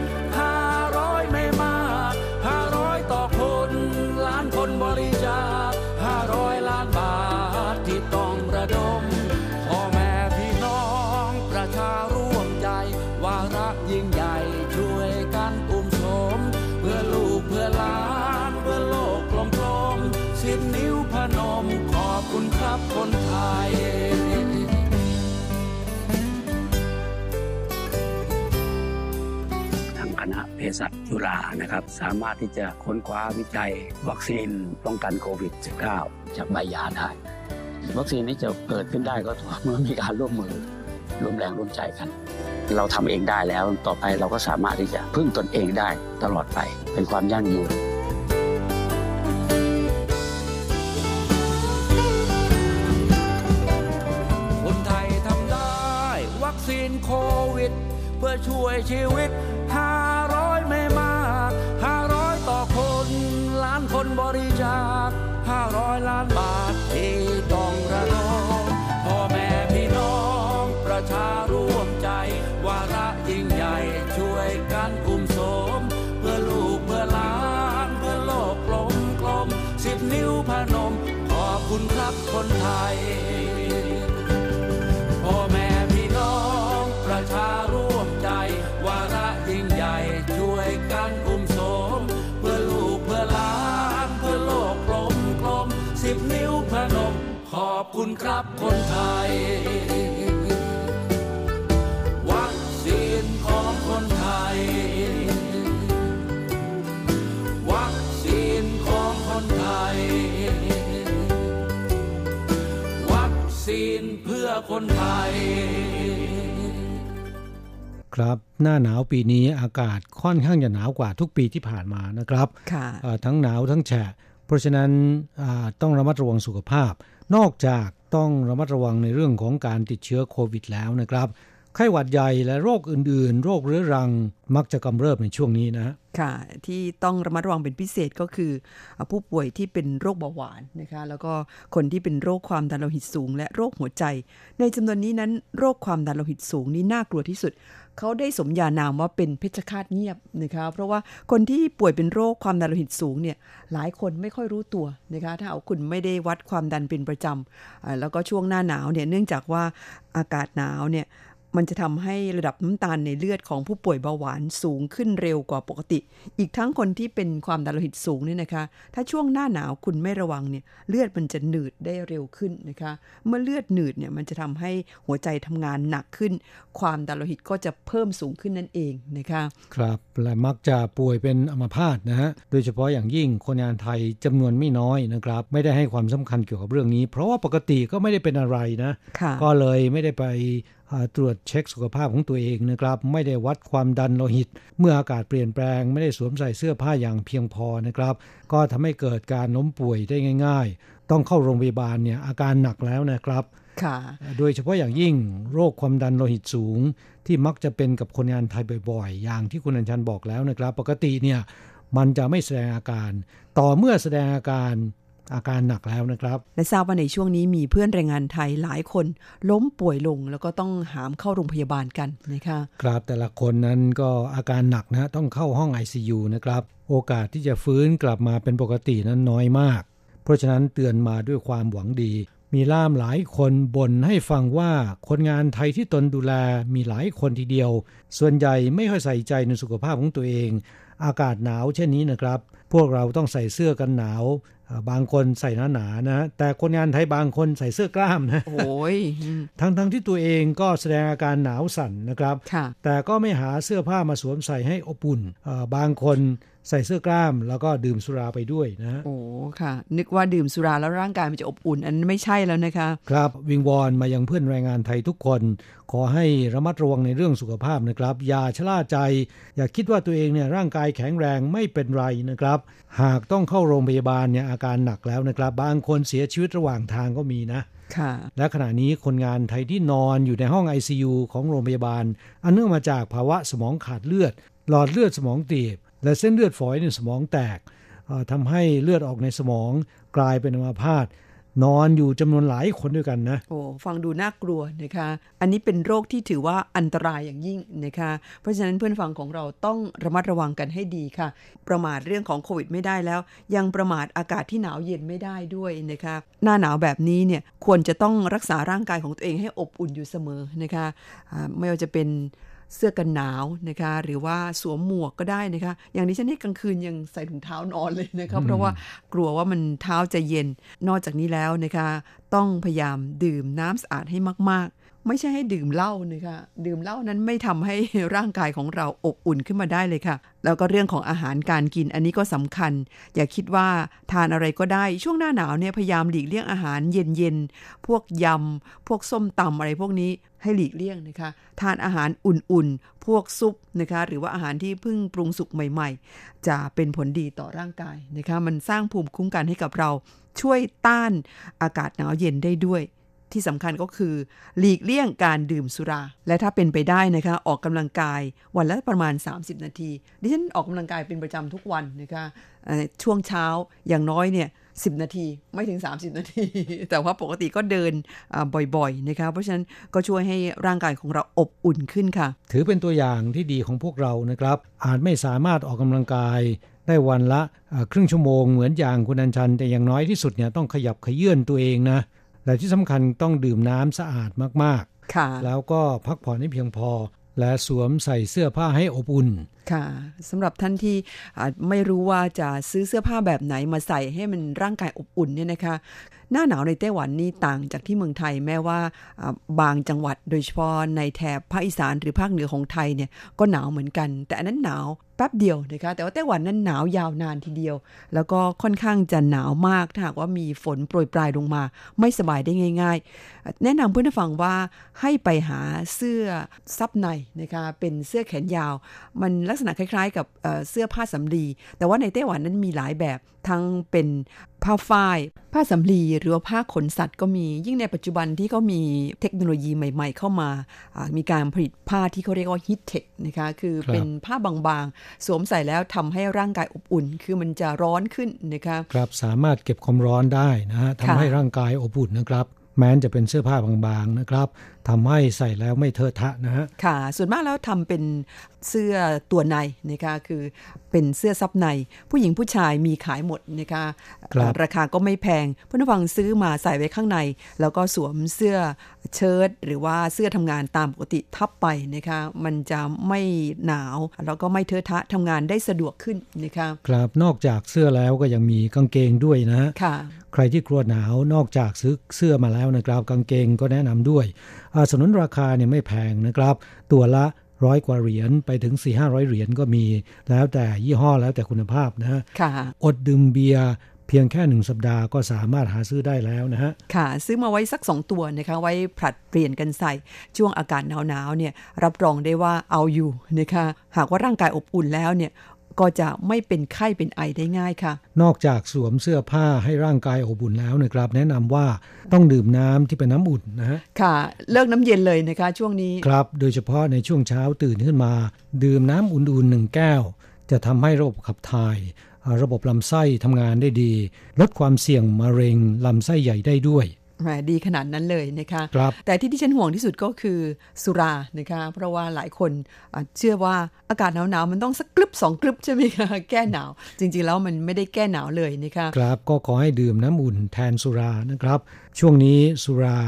สัชจุฬานะครับ สามารถที่จะค้นคว้าวิจัย วัคซีนป้องกันโควิด -19 จากใบยาได้ วัคซีนนี้จะเกิดขึ้นได้ก็ต่อเมื่อมีการร่วมมือร่วมแรงร่วมใจกัน เราทำเองได้แล้วต่อไปเราก็สามารถที่จะพึ่งตนเองได้ตลอดไปเป็นความยั่งยืนคนไทยทำได้วัคซีนโควิด เพื่อช่วยชีวิต500ไคนบริจาค 500 ล้านบาทที่ต้อง คุณครับคนไทย วัคซีนของคนไทย วัคซีนของคนไทย วัคซีนเพื่อคนไทย ครับหน้าหนาวปีนี้อากาศค่อนข้างจะหนาวกว่าทุกปีที่ผ่านมานะครับค่ะอ่าทั้งหนาวทั้งแฉะเพราะฉะนั้นอ่าต้องระมัดระวังสุขภาพ นอกจากต้องระมัดระวังในเรื่องของการติดเชื้อโควิดแล้วนะครับ ไข้หวัดใหญ่และโรคอื่นๆ โรคเรื้อรังมักจะกำเริบในช่วงนี้นะ ค่ะ ที่ต้องระมัดระวังเป็นพิเศษก็คือ ผู้ป่วยที่เป็นโรคเบาหวานนะคะ แล้วก็คนที่เป็นโรคความดันโลหิตสูง และโรคหัวใจ ในจำนวนนี้นั้นโรคความดันโลหิตสูงนี่น่ากลัวที่สุด เขาได้สมญานามว่าเป็นเพชฌฆาตเงียบนะคะ เพราะว่าคนที่ป่วยเป็นโรคความดันโลหิตสูงเนี่ยหลายคนไม่ค่อยรู้ตัวนะคะ ถ้าเอาคุณไม่ได้วัดความดันเป็นประจำแล้วก็ช่วงหน้าหนาวเนี่ยเนื่องจากว่าอากาศหนาวเนี่ย มันจะทำให้ระดับน้ำตาลในเลือดของผู้ป่วยเบาหวานสูงขึ้นเร็วกว่าปกติ อีกทั้งคนที่เป็นความดันโลหิตสูงเนี่ยนะคะ ถ้าช่วงหน้าหนาวคุณไม่ระวังเนี่ยเลือดมันจะหนืดได้เร็วขึ้นนะคะ เมื่อเลือดหนืดเนี่ยมันจะทำให้หัวใจทำงานหนักขึ้น ความดันโลหิตก็จะเพิ่มสูงขึ้นนั่นเองนะคะ ครับและมักจะป่วยเป็นอัมพาตนะฮะโดยเฉพาะอย่างยิ่งคนงานไทยจำนวนไม่น้อยนะครับไม่ได้ให้ความสำคัญเกี่ยวกับเรื่องนี้ เพราะว่าปกติก็ไม่ได้เป็นอะไรนะค่ะก็เลยไม่ได้ไปอ่า ตรวจเช็คสุขภาพของตัวเองนะครับ ไม่ได้วัดความดันโลหิต เมื่ออากาศเปลี่ยนแปลง ไม่ได้สวมใส่เสื้อผ้าอย่างเพียงพอนะครับ ก็ทำให้เกิดการล้มป่วยได้ง่าย ๆ ต้องเข้าโรงพยาบาลเนี่ยอาการหนักแล้วนะครับค่ะโดยเฉพาะอย่างยิ่งโรคความดันโลหิตสูง ที่มักจะเป็นกับคนงานไทยบ่อยๆ อย่างที่คุณอัญชันบอกแล้วนะครับ ปกติเนี่ยมันจะไม่แสดงอาการ ต่อเมื่อแสดงอาการ อาการหนักแล้วนะครับ และทราบว่าในช่วงนี้มีเพื่อนแรงงานไทยหลายคน ล้มป่วยลงแล้วก็ต้องหามเข้าโรงพยาบาลกันนะคะครับแต่ละคนนั้นก็อาการหนักนะต้องเข้าห้อง ICU นะครับ โอกาสที่จะฟื้นกลับมาเป็นปกตินั้นน้อยมาก เพราะฉะนั้นเตือนมาด้วยความหวังดี มีล่ามหลายคนบ่นให้ฟังว่าคนงานไทยที่ตนดูแลมีหลายคนทีเดียว ส่วนใหญ่ไม่ค่อยใส่ใจในสุขภาพของตัวเอง อากาศหนาวเช่นนี้นะครับ พวกเราต้องใส่เสื้อกันหนาวอ่าบางคนใส่หนาๆนะ แต่คนงานไทยบางคนใส่เสื้อกล้ามนะโอ้ยอืมทั้งทั้งๆที่ตัวเองก็แสดงอาการหนาวสั่นนะครับค่ะแต่ก็ไม่หาเสื้อผ้ามาสวมใส่ให้อบอุ่นเอ่อบางคน ใส่เสื้อกล้ามแล้วก็ดื่มสุราไปด้วยนะโอ้ค่ะ นึกว่าดื่มสุราแล้วร่างกายมันจะอบอุ่น อันนั้นไม่ใช่แล้วนะคะ ครับวิงวอนมายังเพื่อนแรงงานไทยทุกคน ขอให้ระมัดระวังในเรื่องสุขภาพนะครับ อย่าชะล่าใจ อย่าคิดว่าตัวเองเนี่ยร่างกายแข็งแรงไม่เป็นไรนะครับ หากต้องเข้าโรงพยาบาลเนี่ยอาการหนักแล้วนะครับ บางคนเสียชีวิตระหว่างทางก็มีนะค่ะและขณะนี้คนงานไทยที่นอนอยู่ในห้อง ICU ของโรงพยาบาล อันเนื่องมาจากภาวะสมองขาดเลือด หลอดเลือดสมองตีบ และเส้นเลือดฝอยในสมองแตกทำให้เลือดออกในสมองกลายเป็นอัมพาตนอนอยู่จำนวนหลายคนด้วยกันนะ โอ้ฟังดูน่ากลัวนะคะ อันนี้เป็นโรคที่ถือว่าอันตรายอย่างยิ่งนะคะ เพราะฉะนั้นเพื่อนฟังของเราต้องระมัดระวังกันให้ดีค่ะ ประมาทเรื่องของโควิดไม่ได้แล้ว ยังประมาทอากาศที่หนาวเย็นไม่ได้ด้วยนะคะ หน้าหนาวแบบนี้เนี่ยควรจะต้องรักษาร่างกายของตัวเองให้อบอุ่นอยู่เสมอนะคะไม่ว่าจะเป็น เสื้อกันหนาวนะคะ หรือว่าสวมหมวกก็ได้นะคะ อย่างนี้ฉันนี่กลางคืนยังใส่ถุงเท้านอนเลยนะคะเพราะว่ากลัวว่ามันเท้าจะเย็น นอกจากนี้แล้วนะคะ ต้องพยายามดื่มน้ำสะอาดให้มากๆ ไม่ใช่ให้ดื่มเหล้านะคะดื่มเหล้านั้นไม่ทำให้ร่างกายของเราอบอุ่นขึ้นมาได้เลยค่ะ แล้วก็เรื่องของอาหารการกินอันนี้ก็สำคัญ อย่าคิดว่าทานอะไรก็ได้ช่วงหน้าหนาวเนี่ยพยายามหลีกเลี่ยงอาหารเย็นๆพวกยำพวกส้มตำอะไรพวกนี้ให้หลีกเลี่ยงนะคะ ทานอาหารอุ่นๆ พวกซุปนะคะ หรือว่าอาหารที่เพิ่งปรุงสุกใหม่ ๆ จะเป็นผลดีต่อร่างกายนะคะ มันสร้างภูมิคุ้มกันให้กับเราช่วยต้านอากาศหนาวเย็นได้ด้วย ที่สำคัญก็คือ หลีกเลี่ยงการดื่มสุรา และถ้าเป็นไปได้นะคะออกกำลังกายวันละประมาณ 30 นาที ดิฉันออกกำลังกายเป็นประจำทุกวันนะคะช่วงเช้าอย่างน้อยเนี่ย10นาทีไม่ถึง 30 นาที แต่ว่าปกติก็เดินบ่อยๆนะคะเพราะฉะนั้นก็ช่วยให้ร่างกายของเราอบอุ่นขึ้นค่ะ ถือเป็นตัวอย่างที่ดีของพวกเรานะครับ อาจไม่สามารถออกกำลังกายได้วันละครึ่งชั่วโมงเหมือนอย่างคุณอัญชัน แต่อย่างน้อยที่สุดเนี่ยต้องขยับขยื่นตัวเองนะ และที่สำคัญต้องดื่มน้ำสะอาดมากค่ะๆแล้วก็พักผ่อนให้เพียงพอ และสวมใส่เสื้อผ้าให้อบอุ่นค่ะสำหรับท่านที่ไม่รู้ว่าจะซื้อเสื้อผ้าแบบไหนมาใส่ให้มันร่างกายอบอุ่นเนี่ยนะคะ หน้าหนาวในไต้หวันนี่ต่างจากที่เมืองไทยแม้ว่าบางจังหวัดโดยเฉพาะในแถบภาคอีสานหรือภาคเหนือของไทยเนี่ยก็หนาวเหมือนกัน แต่อันนั้นหนาวแป๊บเดียวนะคะแต่ว่าไต้หวันนั้นหนาวยาวนานทีเดียว แล้วก็ค่อนข้างจะหนาวมากถ้าหากว่ามีฝนโปรยปลายลงมา ไม่สบายได้ง่าย ๆ แนะนำเพื่อนฟังว่าให้ไปหาเสื้อซับในนะคะเป็นเสื้อแขนยาวมันลลักษณะคล้ายๆ กับเอ่อเสื้อผ้าสำลี แต่ว่าในไต้หวันนั้นมีหลายแบบทั้งเป็นผ้าฝ้าย ผ้าสำลีหรือว่าผ้าขนสัตว์ก็มี ยิ่งในปัจจุบันที่เขามีเทคโนโลยีใหม่ ๆ เข้ามาอ่ามีการผลิตผ้าที่เขาเรียกว่าฮิตเทคนะคะ คือครับเป็นผ้าบางๆ สวมใส่แล้วทำให้ร่างกายอบอุ่น คือมันจะร้อนขึ้นนะคะ ครับ สามารถเก็บความร้อนได้นะฮะค่ะทำให้ร่างกายอบอุ่นนะครับ แม้นจะเป็นเสื้อผ้าบางๆนะครับทำให้ใส่แล้วไม่เทอะทะนะฮะค่ะ ส่วนมากแล้วทำเป็นเสื้อตัวในนะคะคือเป็นเสื้อซับใน ผู้หญิงผู้ชายมีขายหมดนะคะครับราคาก็ไม่แพงผู้นฟังซื้อมาใส่ไว้ข้างใน แล้วก็สวมเสื้อ เชิ้ตหรือว่าเสื้อทำงานตามปกติทับไปนะคะมันจะไม่หนาว แล้วก็ไม่เทอะทะทำงานได้สะดวกขึ้นนะคะครับนอกจากเสื้อแล้วก็ยังมีกางเกงด้วยนะฮะค่ะใครที่กลัวหนาวนอกจากซื้อเสื้อมาแล้วนะครับกางเกงก็แนะนำด้วยอ่าสนุนราคาเนี่ยไม่แพงนะครับ ตัวละร้อยกว่าเหรียญไปถึง 4 5 0 0 เหรียญก็มี แล้วแต่ยี่ห้อแล้วแต่คุณภาพนะฮะค่ะอดดื่มเบียร์เพียงแค่หนึ่งสัปดาห์ก็สามารถหาซื้อได้แล้วนะฮะ ค่ะ ซื้อมาไว้สักสองตัวนะคะ ไว้ผลัดเปลี่ยนกันใส่ ช่วงอากาศหนาวๆเนี่ย รับรองได้ว่าเอาอยู่นะคะ หากว่าร่างกายอบอุ่นแล้วเนี่ยก็จะไม่เป็นไข้เป็นไอได้ง่ายค่ะ นอกจากสวมเสื้อผ้าให้ร่างกายอบอุ่นแล้วนะครับ แนะนำว่าต้องดื่มน้ำที่เป็นน้ำอุ่นนะฮะค่ะ เลิกน้ำเย็นเลยนะคะ ช่วงนี้ครับ โดยเฉพาะในช่วงเช้าตื่นขึ้นมา ดื่มน้ำอุ่นๆหนึ่งแก้ว จะทำให้ระบบขับถ่ายเอ่อ ระบบลำไส้ทำงานได้ดี ลดความเสี่ยงมะเร็งลำไส้ใหญ่ได้ด้วยแหมดีขนาดนั้นเลยนะคะครับแต่ที่ที่ฉันห่วงที่สุดก็คือสุรานะคะ เพราะว่าหลายคนอะเชื่อว่าอากาศหนาวๆมันต้องสักกลึบสองกลึบใช่ไหมคะแก้หนาว จริงๆแล้วมันไม่ได้แก้หนาวเลยนะคะครับก็ขอให้ดื่มน้ำอุ่นแทนสุรานะครับ ช่วงนี้สุรา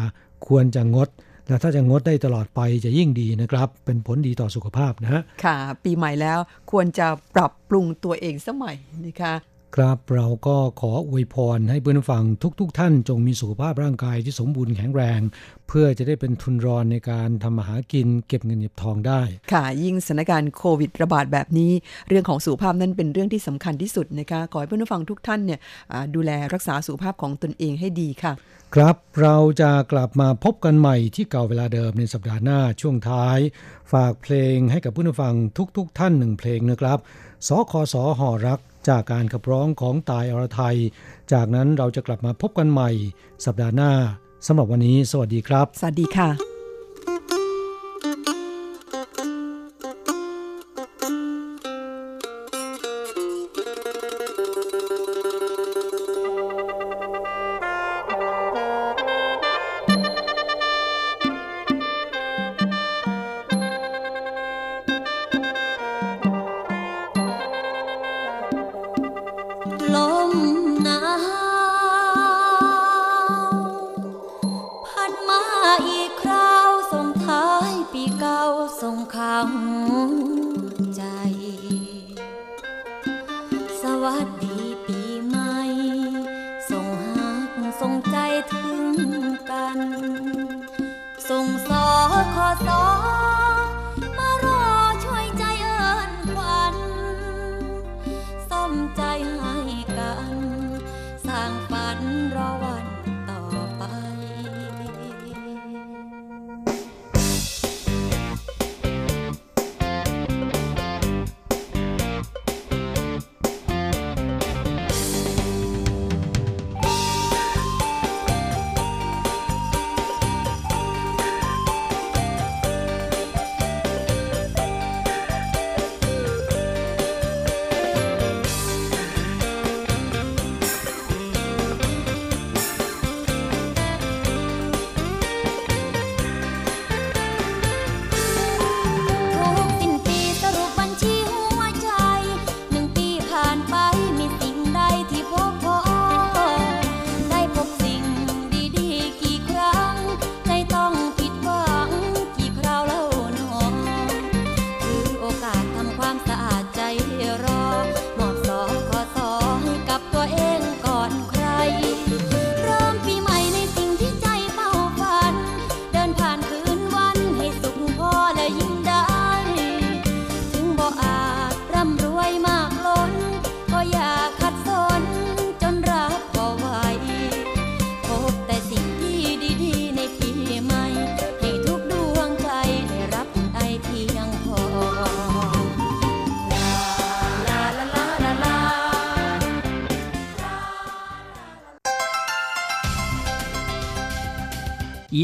ควรจะงด และถ้าจะงดได้ตลอดไปจะยิ่งดีนะครับ เป็นผลดีต่อสุขภาพนะฮะค่ะ ปีใหม่แล้วควรจะปรับปรุงตัวเองสมัยนะคะครับเราก็ขออวยพรให้เพื่อนฟังทุกๆทท่านจงมีสุขภาพร่างกายที่สมบูรณ์แข็งแรง เพื่อจะได้เป็นทุนรอนในการทำมาหากินเก็บเงินเก็บทองได้ ค่ะยิ่งสถานการณ์โควิดระบาดแบบนี้ เรื่องของสุขภาพนั้นเป็นเรื่องที่สำคัญที่สุดนะคะขอให้เพื่อนผู้ฟังทุกท่านเนี่ยอ่าดูแลรักษาสุขภาพของตนเองให้ดีค่ะ ครับเราจะกลับมาพบกันใหม่ที่เก่าเวลาเดิมในสัปดาห์หน้าช่วงท้าย ฝากเพลงให้กับผู้นฟังทุกๆทท่านหนึ่งเพลงนะครับ สคสหอรักจากการขับร้องของตายอรไทย จากนั้นเราจะกลับมาพบกันใหม่ สัปดาห์หน้าสำหรับวันนี้ สวัสดีครับ สวัสดีค่ะ 以